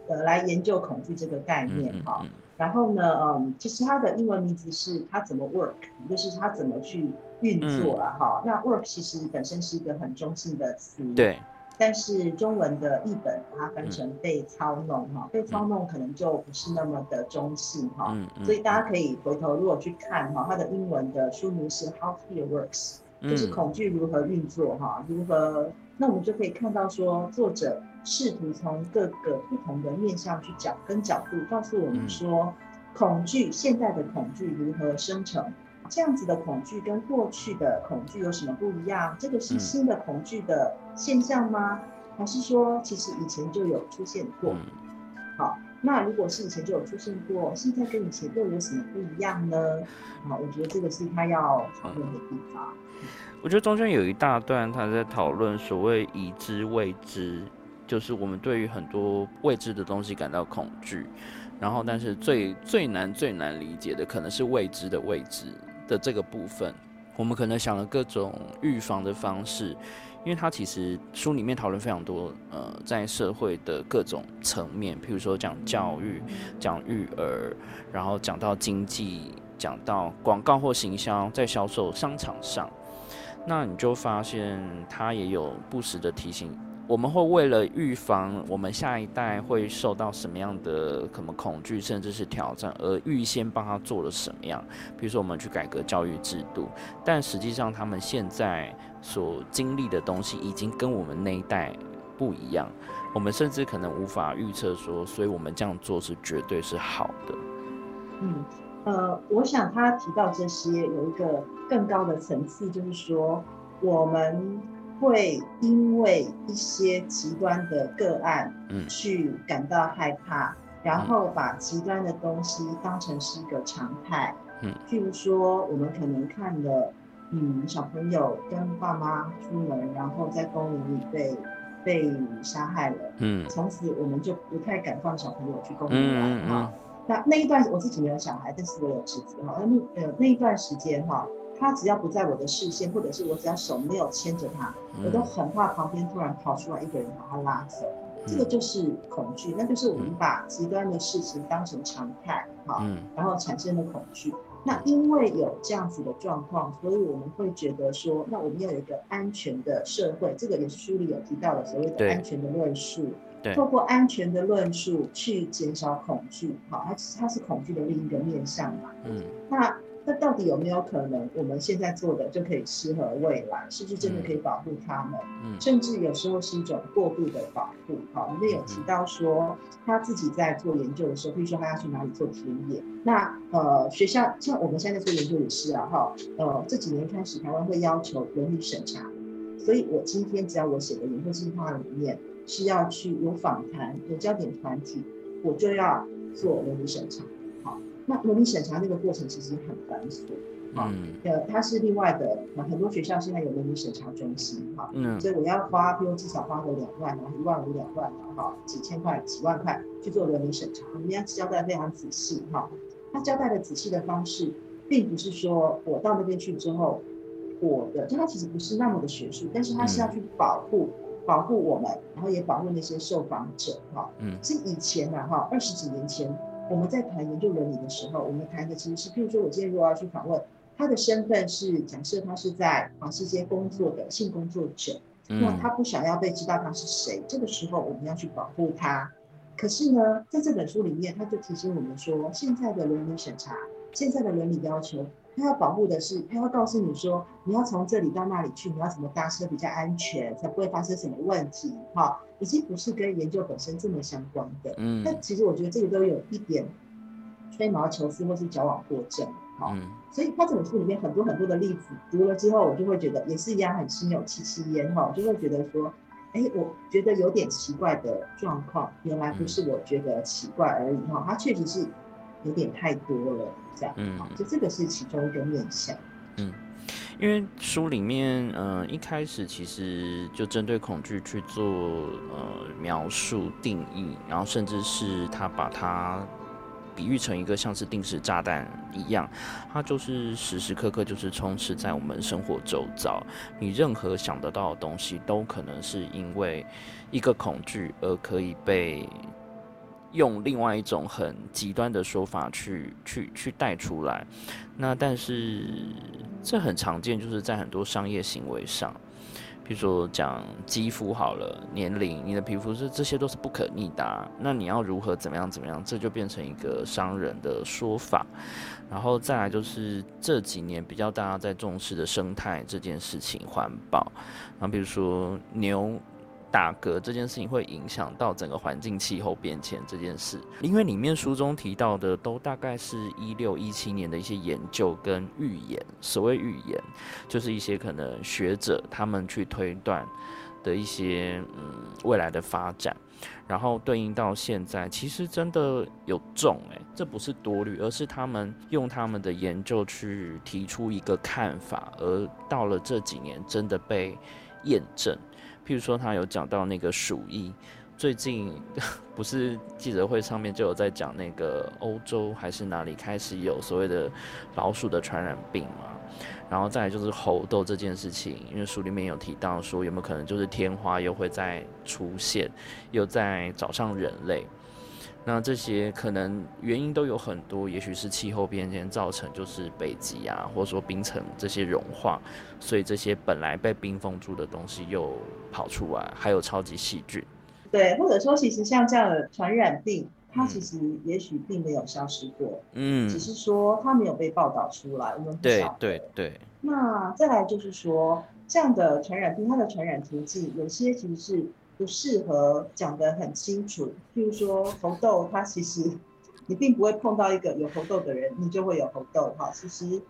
呃，来研究恐惧这个概念哈。然后呢，嗯，其实它的英文名字是它怎么 work，就是它怎么去。运作了哈，那 work 其实本身是一个很中性的词，对。但是中文的译本把它翻成被操弄哈，被操弄可能就不是那么的中性哈，所以大家可以回头如果去看哈，它的英文的书名是 How Fear Works，就是恐惧如何运作哈，如何，那我们就可以看到说作者试图从各个不同的面向去讲跟角度告诉我们说，恐惧现在的恐惧如何生成。这样子的恐惧跟过去的恐惧有什么不一样？这个是新的恐惧的现象吗？还是说其实以前就有出现过？好，那如果是以前就有出现过，现在跟以前又有什么不一样呢？好，我觉得这个是他要讨论的地方。我觉得中间有一大段他在讨论所谓已知未知，就是我们对于很多未知的东西感到恐惧，然后但是最最难最难理解的可能是未知的未知。的这个部分，我们可能想了各种预防的方式，因为它其实书里面讨论非常多，呃，在社会的各种层面，譬如说讲教育、讲育儿，然后讲到经济，讲到广告或行销，在销售商场上，那你就发现它也有不时的提醒。我们会为了预防我们下一代会受到什么样的可能恐惧，甚至是挑战，而预先帮他做了什么样？比如说，我们去改革教育制度，但实际上他们现在所经历的东西已经跟我们那一代不一样。我们甚至可能无法预测说，所以我们这样做是绝对是好的。嗯，呃，我想他提到这些有一个更高的层次，就是说我们。会因为一些极端的个案，嗯，去感到害怕，然后把极端的东西当成是一个常态，嗯，譬如说我们可能看了，嗯，小朋友跟爸妈出门，然后在公园里被被杀害了，嗯，从此我们就不太敢放小朋友去公园玩哈。那那一段我自己没有小孩，但是我有侄子哈，那呃那一段时间哈。他只要不在我的视线，或者是我只要手没有牵着他，我都很怕旁边突然跑出来一个人把他拉走。这个就是恐惧，那就是我们把极端的事情当成常态，哈，然后产生了恐惧。那因为有这样子的状况，所以我们会觉得说，那我们要有一个安全的社会。这个也是书里有提到的所谓的安全的论述，透过安全的论述去减少恐惧，好，它它是恐惧的另一个面向嘛。嗯，那。那到底有没有可能，我们现在做的就可以适合未来？是不是真的可以保护他们？嗯，甚至有时候是一种过度的保护。好，里面有提到说，他自己在做研究的时候，比如说他要去哪里做田野，那呃，学校像我们现在做研究也是啊，哈，呃，这几年开始，台湾会要求伦理审查，所以我今天只要我写的研究计划里面是要去有访谈、有焦点团体，我就要做伦理审查。那伦理审查那个过程其实很繁琐。啊，呃，它是另外的，很多学校现在有伦理审查中心，哈，嗯，所以我要花，比如至少花个两万啊，一万五两万啊，哈，几千块、几万块去做伦理审查，我们要交代非常仔细，哈，他交代的仔细的方式，并不是说我到那边去之后，我的，就他其实不是那么的学术，但是他是要去保护，保护我们，然后也保护那些受访者，哈，嗯，是以前啊，哈，二十几年前我们在谈研究伦理的时候，我们谈的其实是，譬如说我今天如果要去访问。他的身份是假设他是在华世界工作的性工作者，那他不想要被知道他是谁，这个时候我们要去保护他。可是呢，在这本书里面，他就提醒我们说，现在的伦理审查，现在的伦理要求，他要保护的是，他要告诉你说，你要从这里到那里去，你要怎么搭车比较安全，才不会发生什么问题，哈，已经不是跟研究本身这么相关的。嗯，但其实我觉得这个都有一点吹毛求疵或是矫枉过正。嗯，所以他这本书里面很多很多的例子，读了之后，我就会觉得也是一样很心有戚戚焉哈，就会觉得说，哎，我觉得有点奇怪的状况，原来不是我觉得奇怪而已哈，它确实是有点太多了这样，嗯，就这个是其中一个面向，嗯，因为书里面，嗯，一开始其实就针对恐惧去做呃描述定义，然后甚至是他把它。比喻成一个像是定时炸弹一样，它就是时时刻刻就是充斥在我们生活周遭。你任何想得到的东西，都可能是因为一个恐惧而可以被用另外一种很极端的说法去去去带出来。那但是这很常见，就是在很多商业行为上。比如说讲肌肤好了，年龄，你的皮肤是这些都是不可逆的，那你要如何怎么样怎么样，这就变成一个商人的说法。然后再来就是这几年比较大家在重视的生态这件事情，环保。然后比如说牛。打嗝这件事情会影响到整个环境气候变迁这件事，因为里面书中提到的都大概是一六一七年的一些研究跟预言。所谓预言，就是一些可能学者他们去推断的一些嗯未来的发展，然后对应到现在，其实真的有重诶，这不是多虑，而是他们用他们的研究去提出一个看法，而到了这几年真的被验证。譬如说，他有讲到那个鼠疫，最近 不是记者会上面就有在讲那个欧洲还是哪里开始有所谓的老鼠的传染病嘛？然后再来就是猴痘这件事情，因为书里面有提到说有没有可能就是天花又会再出现，又在找上人类。那这些可能原因都有很多，也许是气候变迁造成，就是北极啊，或者说冰层这些融化，所以这些本来被冰封住的东西又跑出来，还有超级细菌。对，或者说其实像这样的传染病，它其实也许并没有消失过，嗯，只是说它没有被报道出来，我们不晓得。对对对。那再来就是说，这样的传染病，它的传染途径有些其实是。不适合讲得很清楚，譬如说猴痘，它其实 你并不会碰到一个有猴痘的人，你就会有猴痘哈。其实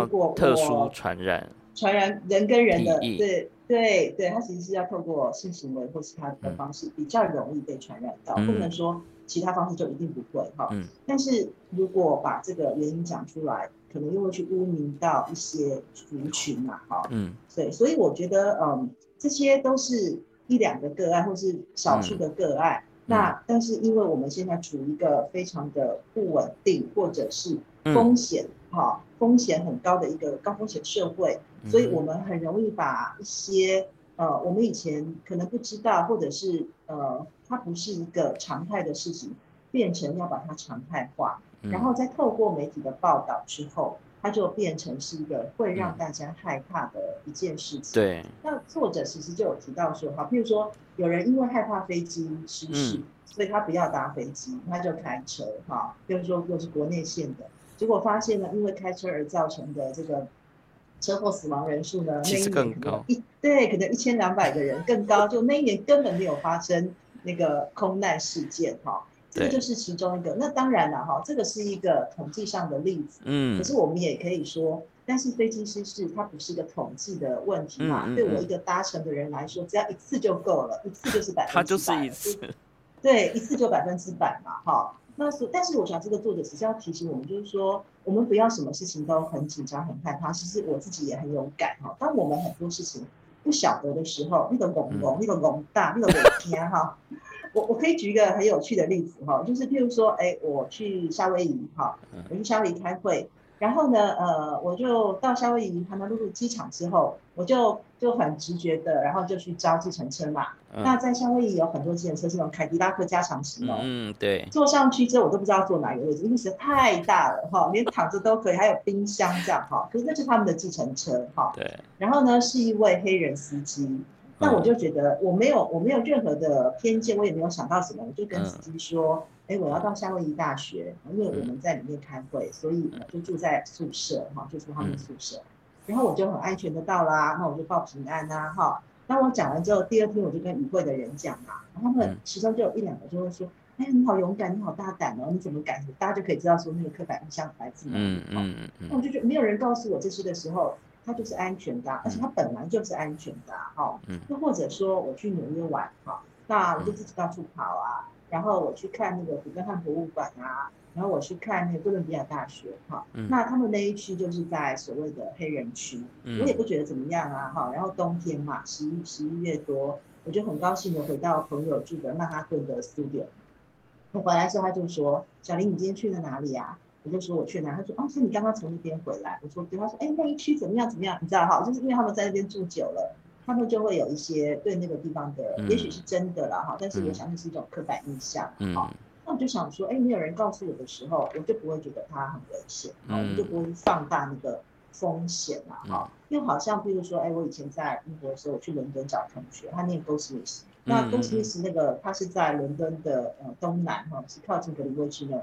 如果特殊传染，传染人跟人的，对对对，它其实是要透过性行为或其他的方式比较容易被传染到，不能说其他方式就一定不会哈。但是如果把这个原因讲出来，可能又会去污名到一些族群嘛，哈。嗯，对，所以我觉得，嗯，这些都是。一两个个案，或是少数的个案，那但是因为我们现在处于一个非常的不稳定，或者是风险哈风险很高的一个高风险社会，所以我们很容易把一些呃我们以前可能不知道，或者是呃它不是一个常态的事情，变成要把它常态化，然后再透过媒体的报道之后。它就变成是一个会让大家害怕的一件事情。对。那作者其实就有提到说，哈，譬如说有人因为害怕飞机失事，所以他不要搭飞机，他就开车，哈，比如说又是国内线的，结果发现呢，因为开车而造成的这个车祸死亡人数呢，那一年可能一对，可能一千两百个人更高，就那一年根本没有发生那个空难事件，哈。这就是其中一个。那当然了，哈，这个是一个统计上的例子。嗯。可是我们也可以说，但是飞机失事它不是一个统计的问题嘛？对我一个搭乘的人来说，只要一次就够了，一次就是百分之百。它就是一次。对，一次就百分之百嘛，哈。那是，但是我想这个作者只是要提醒我们，就是说，我们不要什么事情都很紧张、很害怕。其实我自己也很勇敢哈。当我们很多事情不晓得的时候，那个懵懵，那个懵大，那个懵天 哈。我我可以举一个很有趣的例子哈，就是譬如说，哎，我去夏威夷哈，我去夏威夷开会。然后呢，呃，我就到夏威夷哈纳露露机场之后，我就就很直觉的，然后就去招计程车嘛。那在夏威夷有很多计程车是那种凯迪拉克加长型哦。嗯，对。坐上去之后，我都不知道坐哪个位置，因为实在太大了哈，连躺着都可以，还有冰箱这样哈。可是那是他们的计程车哈。对。然后呢，是一位黑人司机。那我就觉得我没有我没有任何的偏见，我也没有想到什么，我就跟司机说。哎，我要到夏威夷大学，因为我们在里面开会，所以就住在宿舍哈，就住他们宿舍。然后我就很安全的到啦，那我就报平安啦哈。那我讲完之后，第二天我就跟与会的人讲嘛，然后他们其中就有一两个就会说：“哎，你好勇敢，你好大胆哦，你怎么敢？”大家就可以知道说那个刻板印象来自哪里。嗯嗯嗯。那我就觉得没有人告诉我这些的时候，他就是安全的，而且它本来就是安全的哈。嗯。又或者说我去纽约玩哈，那我就自己到处跑啊。然后我去看那个古根汉博物馆啊，然后我去看那个哥伦比亚大学，哈，那他们那一区就是在所谓的黑人区，我也不觉得怎么样啊，哈，然后冬天嘛，十一十一月多，我就很高兴的回到朋友住的曼哈顿的 studio，我回来时候他就说，小林你今天去了哪里啊？我就说我去哪，他说哦是你刚刚从那边回来，我说对，他说哎那一区怎么样怎么样，你知道哈，就是因为他们在那边住久了。他们就会有一些对那个地方的，也许是真的啦哈，但是我相信是一种刻板印象哈。那我就想说，哎，没有人告诉我的时候，我就不会觉得它很危险，我们就不会放大那个风险嘛哈。因为好像，比如说，哎，我以前在英国的时候，我去伦敦找同学，他念 Goldsmith，那 Goldsmith 那个他是在伦敦的呃东南哈，是靠近格林威治那里。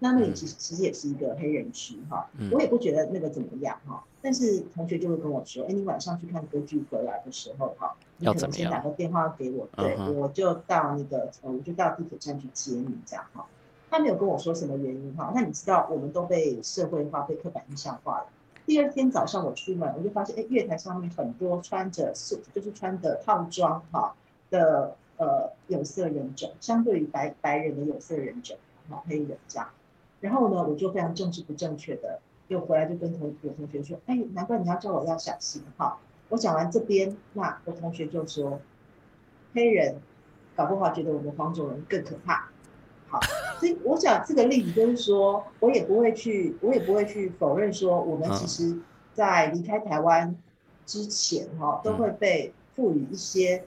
那那里其实其实也是一个黑人区哈，我也不觉得那个怎么样哈。但是同学就会跟我说，哎，你晚上去看歌剧回来的时候哈，你可能先打个电话给我，对，我就到那个，我就到地铁站去接你这样哈。他没有跟我说什么原因哈。那你知道，我们都被社会化、被刻板印象化了。第二天早上我出门，我就发现，哎，月台上面很多穿着素，就是穿的套装哈的呃有色人种，相对于白白人的有色人种，哈，黑人这样。然后呢，我就非常政治不正确的，又回来就跟同有同学说，哎，难怪你要叫我要小心哈。我讲完这边，那我同学就说，黑人搞不好觉得我们黄种人更可怕。好，所以我讲这个例子就是说，我也不会去，我也不会去否认说，我们其实在离开台湾之前哈，都会被赋予一些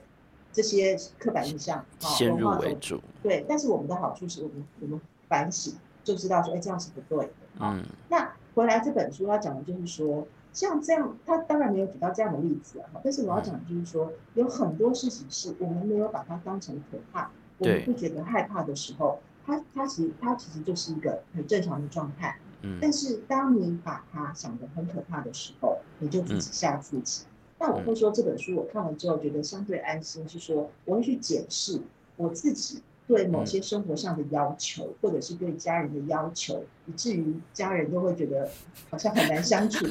这些刻板印象，先入为主。对，但是我们的好处是我们我们反省。就知道说，哎，这样是不对的。嗯，那回来这本书他讲的就是说，像这样，他当然没有举到这样的例子啊。但是我要讲的就是说，有很多事情是我们没有把它当成可怕，我们不觉得害怕的时候，它它其实它其实就是一个很正常的状态。嗯，但是当你把它想得很可怕的时候，你就自己吓自己。那我会说这本书我看完之后觉得相对安心，是说我会去检视我自己。对某些生活上的要求，或者是对家人的要求，以至于家人都会觉得好像很难相处。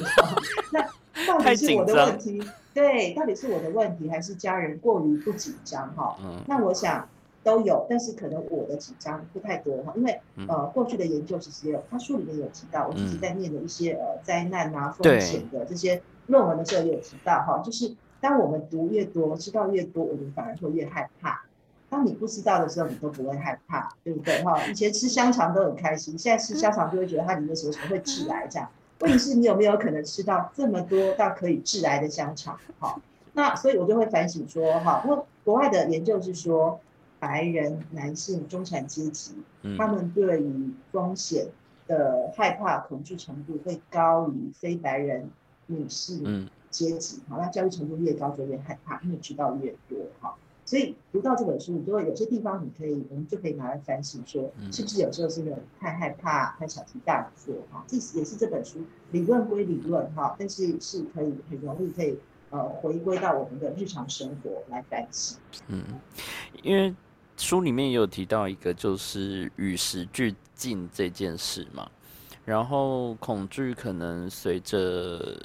那到底是我的问题？对，到底是我的问题，还是家人过于不紧张？哈，那我想都有，但是可能我的紧张不太多哈，因为呃，过去的研究其实有，他书里面有提到，我自己在念的一些呃灾难啊、风险的这些论文的时候也有提到哈，就是当我们读越多，知道越多，我们反而会越害怕。当你不知道的时候，你都不会害怕，对不对？哈，以前吃香肠都很开心，现在吃香肠就会觉得它里面什么什么会致癌这样。问题是你有没有可能吃到这么多到可以致癌的香肠？哈，那所以我就会反省说，哈，因为国外的研究是说，白人男性中产阶级，他们对于风险的害怕恐惧程度会高于非白人女性阶级。好，那教育程度越高就越害怕，因为知道越多。哈。所以读到这本书，你就会有些地方你可以，我们就可以拿来反省，说是不是有时候是那种太害怕、太小题大做哈。这也是这本书理论归理论哈，但是是可以很容易可以呃回归到我们的日常生活来反省。嗯，因为书里面也有提到一个就是与时俱进这件事嘛，然后恐惧可能随着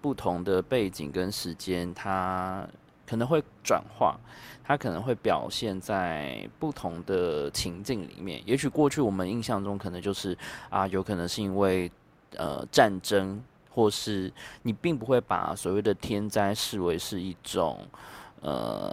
不同的背景跟时间，它。可能会转化，它可能会表现在不同的情境里面。也许过去我们印象中可能就是啊，有可能是因为呃战争，或是你并不会把所谓的天灾视为是一种呃，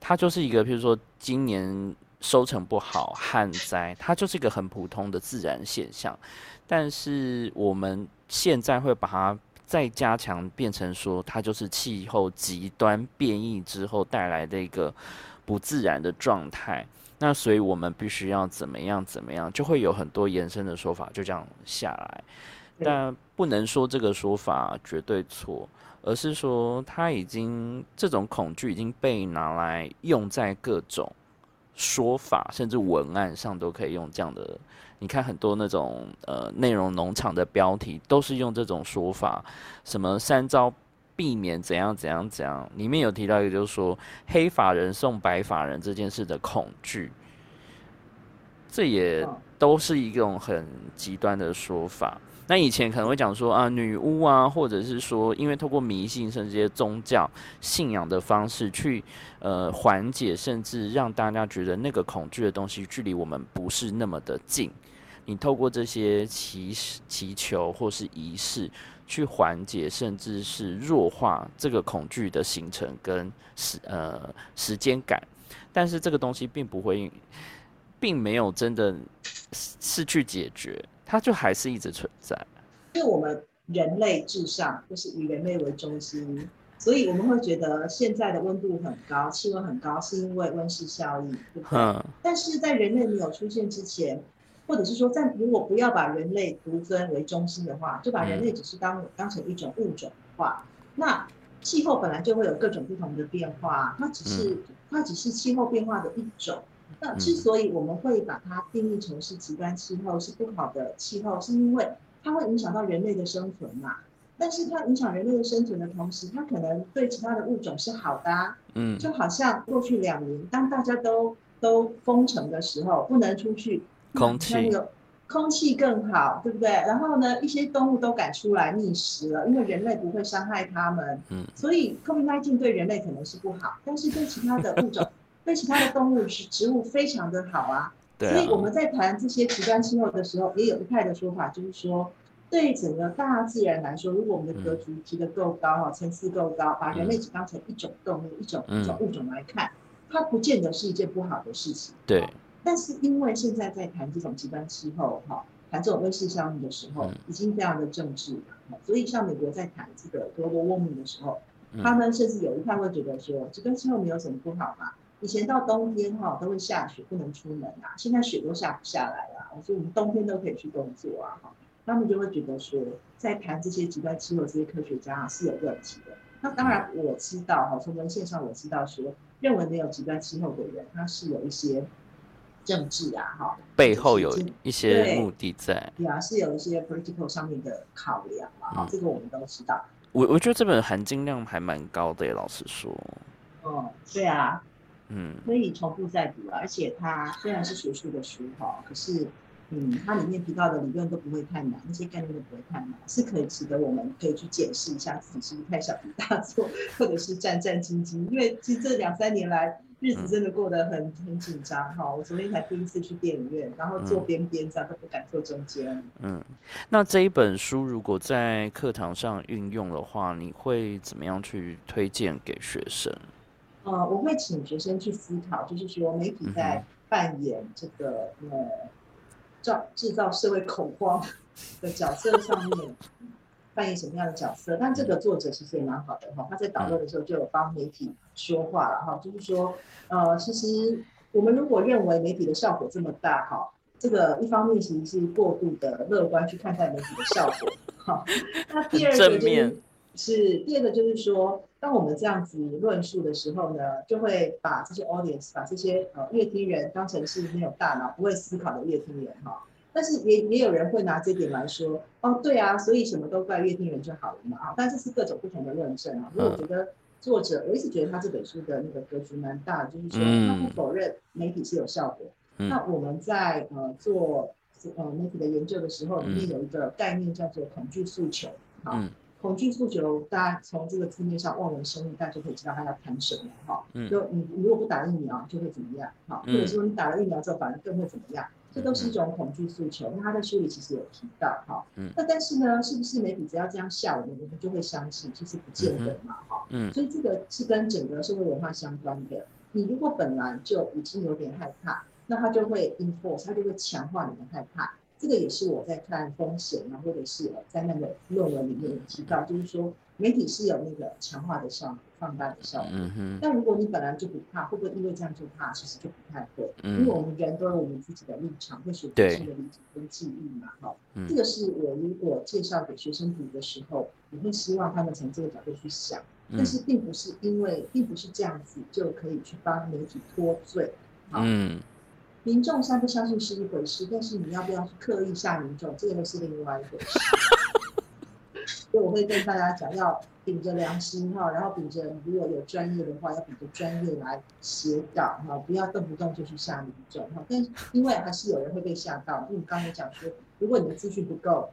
它就是一个，譬如说今年收成不好，旱灾，它就是一个很普通的自然现象。但是我们现在会把它。再加强变成说，它就是气候极端变异之后带来的一个不自然的状态。那所以我们必须要怎么样怎么样，就会有很多延伸的说法，就这样下来。但不能说这个说法绝对错，而是说它已经这种恐惧已经被拿来用在各种说法，甚至文案上都可以用这样的。你看很多那种呃内容农场的标题，都是用这种说法，什么三招避免怎样怎样怎样。里面有提到一个，就是说黑法人送白法人这件事的恐惧，这也都是一种很极端的说法。那以前可能会讲说啊，女巫啊，或者是说，因为透过迷信甚至这些宗教信仰的方式去呃缓解，甚至让大家觉得那个恐惧的东西距离我们不是那么的近。你透过这些祈祈求或是仪式去缓解，甚至是弱化这个恐惧的形成跟时呃时间感，但是这个东西并不会，并没有真的是去解决，它就还是一直存在。因为我们人类至上，就是以人类为中心，所以我们会觉得现在的温度很高，气温很高，是因为温室效应，对不对？但是在人类没有出现之前。或者是说，在如果不要把人类独尊为中心的话，就把人类只是当当成一种物种的话，那气候本来就会有各种不同的变化，它只是它只是气候变化的一种。那之所以我们会把它定义成是极端气候，是不好的气候，是因为它会影响到人类的生存嘛。但是它影响人类的生存的同时，它可能对其他的物种是好的。嗯，就好像过去两年，当大家都都封城的时候，不能出去。空气，空气更好，对不对？然后呢，一些动物都敢出来觅食了，因为人类不会伤害它们。嗯，所以 COVID-19 对人类可能是不好，但是对其他的物种、对其他的动物是植物非常的好啊。对。所以我们在谈这些极端气候的时候，也有一派的说法，就是说，对整个大自然来说，如果我们的格局提得够高哈，层次够高，把人类只当成一种动物、一种一种物种来看，它不见得是一件不好的事情。对。但是因为现在在谈这种极端气候，哈，谈这种温室效应的时候，已经非常的政治了，所以像美国在谈这个 global warming 的时候，他们甚至有一派会觉得说，极端气候没有什么不好嘛。以前到冬天哈都会下雪，不能出门啊，现在雪都下不下来了，所以我们冬天都可以去工作啊，哈。他们就会觉得说，在谈这些极端气候，这些科学家啊是有问题的。那当然我知道哈，从文献上我知道说，认为没有极端气候的人，他是有一些。政治啊，哈，背后有一些目的在，对啊，是有一些 political 上面的考量嘛，哈，这个我们都知道。我我觉得这本含金量还蛮高的，老实说。哦，对啊，嗯，可以重复再读啊，而且它虽然是学术的书哈，可是，嗯，它里面提到的理论都不会太难，那些概念都不会太难，是可以值得我们可以去检视一下自己是不是太小题大做，或者是战战兢兢，因为其实这两三年来。日子真的过得很很紧张哈！我昨天才第一次去电影院，然后坐边边这样都不敢坐中间。嗯，那这一本书如果在课堂上运用的话，你会怎么样去推荐给学生？呃，我会请学生去思考，就是说媒体在扮演这个呃造制造社会恐慌的角色上面。扮演什么样的角色？但这个作者其实也蛮好的哈，他在导论的时候就有帮媒体说话了哈，就是说，呃，其实我们如果认为媒体的效果这么大哈，这个一方面其实是过度的乐观去看待媒体的效果哈。那第二个就是是第二个就是说，当我们这样子论述的时候呢，就会把这些 audience 把这些呃乐听人当成是没有大脑、不会思考的乐听人哈。但是也也有人会拿这点来说，哦，对啊，所以什么都怪乐听人就好了嘛啊！但这是各种不同的论证啊。因为我觉得作者，我一直觉得他这本书的那个格局蛮大，就是说他不否认媒体是有效果。那我们在呃做呃媒体的研究的时候，里面有一个概念叫做恐惧诉求，好，恐惧诉求，大家从这个字面上望文生义，大家就可以知道他要谈什么哈。嗯就你你如果不打疫苗，就会怎么样？哈，或者说你打了疫苗之后，反而更会怎么样？这都是一种恐惧诉求。那他在书里其实有提到哈。嗯那但是呢，是不是媒体只要这样笑我们，我们就会相信？其实不见得嘛，哈。嗯所以这个是跟整个社会文化相关的。你如果本来就已经有点害怕，那他就会 enforce，他就会强化你的害怕。这个也是我在看风险啊，或者是呃在那个论文里面有提到，就是说媒体是有那个强化的效果、放大的效果。嗯哼，但如果你本来就不怕，会不会因为这样就怕？其实就不太会，嗯因为我们人都有我们自己的立场，会学对自己的理解跟记忆嘛，哈。嗯这个是我如果介绍给学生读的时候，我会希望他们从这个角度去想，但嗯是并不是因为并不是这样子就可以去帮媒体脱罪。好，嗯民众相不相信是一回事，但是你要不要去刻意吓民众，这个又是另外一回事。所以我会跟大家讲，要秉着良心哈，然后秉着如果有专业的话，要秉着专业来写稿哈，不要动不动就去吓民众哈。但因为还是有人会被吓到，因为你刚才讲说，如果你的资讯不够，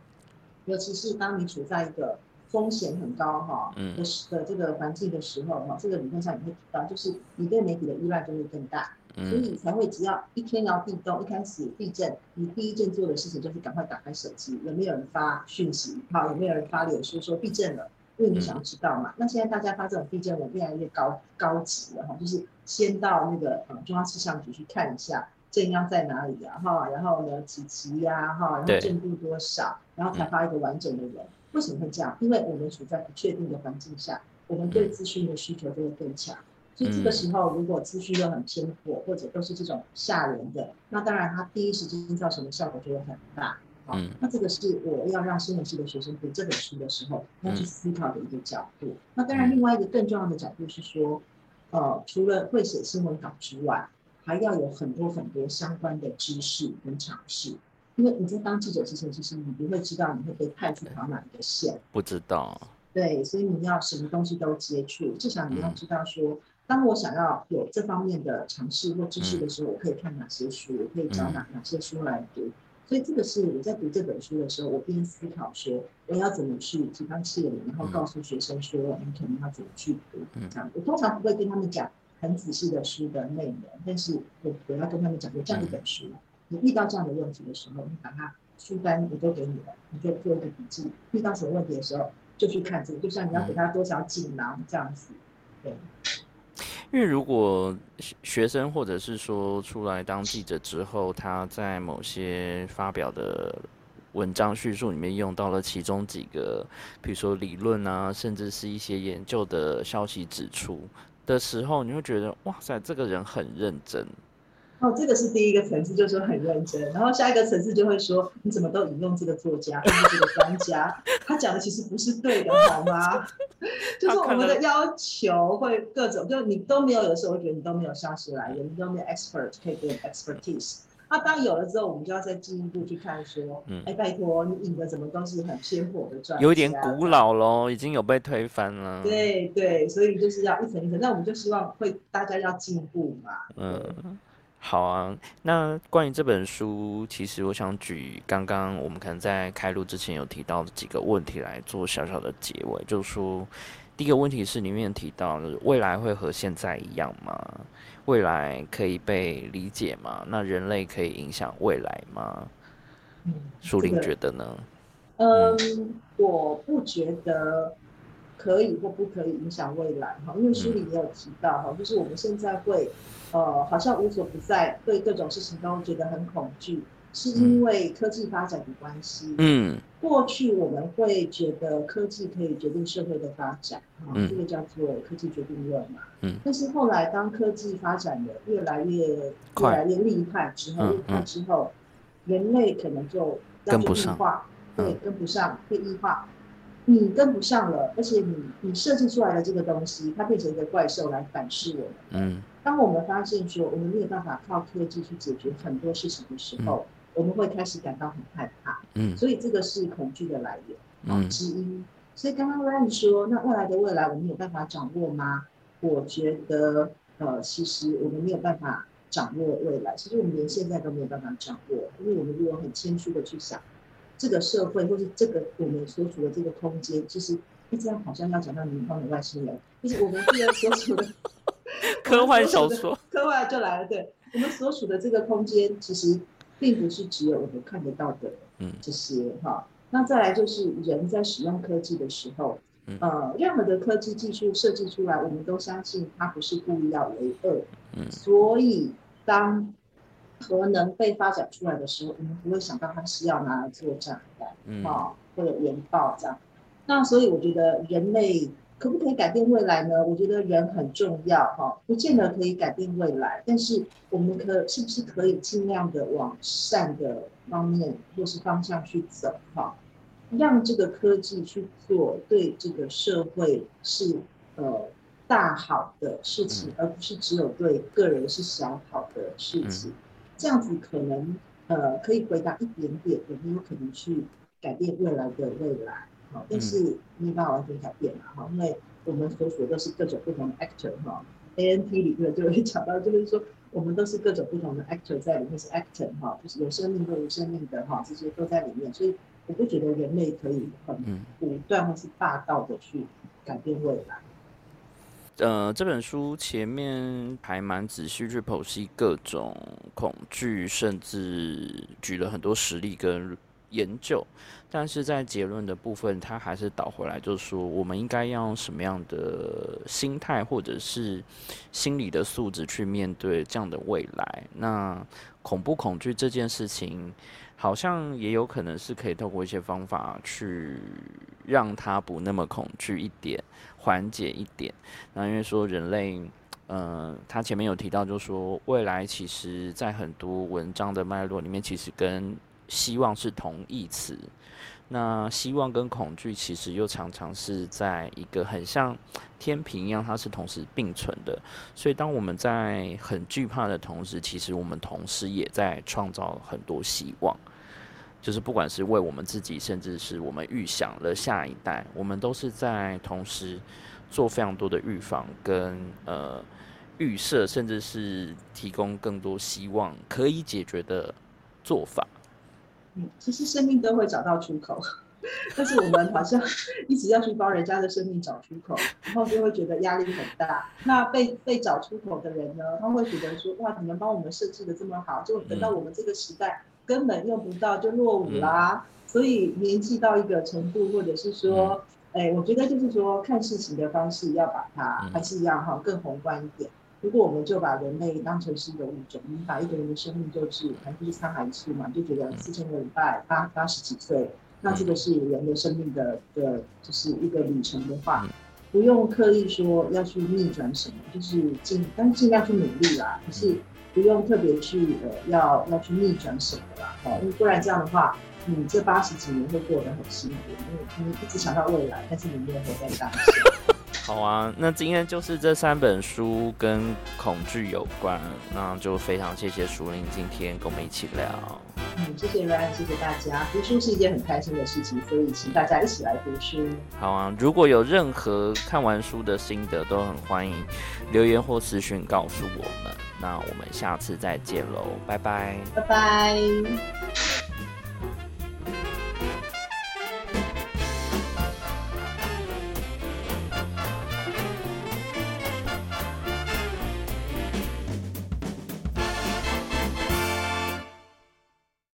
尤其是当你处在一个风险很高哈嗯的时的这个环境的时候哈，这个理论上你会提到，就是你对媒体的依赖就会更大。所嗯以才会只要一天要地动，一开始地震，你第一件做的事情就是赶快打开手机，有没有人发讯息？好，有没有人发脸书说地震了？因为你想要知道嘛。那现在大家发这种地震文越来越高高级了哈，就是先到那个呃中央气象局去看一下震央在哪里啊哈，然后呢几级呀哈，然后震度多少，然后才发一个完整的人。为什么会这样？因为我们处在不确定的环境下，我们对资讯的需求就会更强。所以这个时候，如果资讯又很偏颇，或者都是这种吓人的，那当然它第一时间造成的效果就会很大。好嗯，那这个是我要让新闻系的学生读这本书的时候要去思考的一个角度。那当然，另外一个更重要的角度是说，呃，除了会写新闻稿之外，还要有很多很多相关的知识跟尝试。因为你在当记者之前，其实你不会知道你会被派去跑哪一个线。不知道，对，所以你要什么东西都接触，至少你要嗯知道说，当我想要有这方面的尝试或知识的时候，我可以看哪些书，我可以找哪哪些书来读。所以这个是我在读这本书的时候，我边思考说我要怎么去提纲挈领，然后告诉学生说你可能要怎么去读。嗯这样，我通常不会跟他们讲很仔细的书的内容，但是我我要跟他们讲有这样一本书，你遇到这样的问题的时候，你把它书单我都给你了，你就做一个笔记。遇到什么问题的时候，就去看这个，就像你要给他多少锦囊这样子。对，因为如果学生或者是说出来当记者之后，他在某些发表的文章叙述里面用到了其中几个，比如说理论啊，甚至是一些研究的消息指出的时候，你会觉得哇塞，这个人很认真。哦，这个是第一个层次，就是说很认真。然后下一个层次就会说，你怎么都引用这个作家或者这个专家，他讲的其实不是对的，好吗？就是我们的要求会各种，就你都没有，有的时候我觉得你都没有消息来源，你都没有 expert 可以给 expertise。那当有了之后，我们就要再进一步去看说，嗯哎，拜托，你引的怎么都是很偏颇的专家，有点古老喽，已经有被推翻了。对对，所以就是要一层一层。那我们就希望会大家要进步嘛。嗯，好啊。那关于这本书，其实我想举刚刚我们可能在开录之前有提到的几个问题来做小小的结尾，就是说，第一个问题是里面提到的未来会和现在一样吗？未来可以被理解吗？那人类可以影响未来吗？嗯，舒玲这个觉得呢？嗯，我不觉得可以或不可以影响未来哈，因为书里也有提到哈，就是我们现在会呃好像无所不在，对各种事情都觉得很恐惧，是因为科技发展的关系。嗯过去我们会觉得科技可以决定社会的发展，哈，嗯这个叫做科技决定论嘛。嗯。但是后来当科技发展的越来越越快来越厉害之后，嗯厉害之后，人类可能就跟不上化，对嗯，跟不上，会异化。你跟不上了，而且你你设计出来的这个东西，它变成一个怪兽来反噬我们。嗯当我们发现说我们没有办法靠科技去解决很多事情的时候，我们会开始感到很害怕。嗯所以这个是恐惧的来源啊嗯之一。所以刚刚 Ryan 说，那未来的未来我们有办法掌握吗？我觉得，呃，其实我们没有办法掌握未来，其实我们连现在都没有办法掌握，因为我们如果很谦虚的去想，这个社会或是这个我们所处的这个空间，其实这样好像要讲到冥方的外星人，就是我们这个所处的 科幻小说，科幻就来了。对。我们所处的这个空间，其实并不是只有我们看得到的，嗯，这些哈。那再来就是人在使用科技的时候，呃，任何的科技技术设计出来，我们都相信它不是故意要为恶，嗯，所以当核能被发展出来的时候，我们不会想到它是要拿来做炸弹，啊，或者原爆这样。那所以我觉得人类可不可以改变未来呢？我觉得人很重要哈，不见得可以改变未来，但是我们可是不是可以尽量的往善的方面或是方向去走哈，让这个科技去做对这个社会是呃大好的事情，而不是只有对个人是小好的事情，这样子可能呃可以回答一点点有没有可能去改变未来的未来。好但是没办法完全改变嘛，哈，因为我们所属都是各种不同的 actor 哈 A N T 里面就会讲到，就是说我们都是各种不同的 actor 在里面是 actor 哈，就是有生命或无生命的哈，这些都在里面，所以我不觉得人类可以很武断或是霸道的去改变未来。呃，这本书前面还蛮仔细去剖析各种恐惧，甚至举了很多实例跟。研究，但是在结论的部分，他还是倒回来，就是说，我们应该要用什么样的心态，或者是心理的素质去面对这样的未来。那恐不恐惧这件事情，好像也有可能是可以透过一些方法去让它不那么恐惧一点，缓解一点。那因为说人类，嗯，他前面有提到，就说未来其实在很多文章的脉络里面，其实跟希望是同义词，那希望跟恐惧其实又常常是在一个很像天平一样，它是同时并存的。所以当我们在很惧怕的同时，其实我们同时也在创造很多希望。就是不管是为我们自己，甚至是我们预想了下一代，我们都是在同时做非常多的预防跟呃预设，甚至是提供更多希望可以解决的做法。嗯，其实生命都会找到出口，但是我们好像 一直要去帮人家的生命找出口，然后就会觉得压力很大。那被被找出口的人呢，他会觉得说：哇，你们帮我们设计的这么好，就等到我们这个时代根本用不到，就落伍啦。所以年纪到一个程度，或者是说，哎，我觉得就是说看事情的方式要把它还是一样哈，更宏观一点。如果我们就把人类当成是一个物种，我们把一个人的生命就是，反正就是沧海一粟嘛，就觉得四千个礼拜八八十几岁，那这个是人的生命的的，就是一个旅程的话，不用刻意说要去逆转什么，就是尽，但是尽量去努力啦，可是不用特别去呃要要去逆转什么啦，哦，因为不然这样的话，你这八十几年会过得很辛苦，因为你一直想到未来，但是你没有活在当下。好啊，那今天就是这三本书跟恐惧有关，那就非常谢谢淑玲今天跟我们一起聊。嗯，谢谢 Ryan，谢谢大家。读书是一件很开心的事情，所以请大家一起来读书。好啊，如果有任何看完书的心得，都很欢迎留言或私讯告诉我们。那我们下次再见喽，拜拜，拜拜。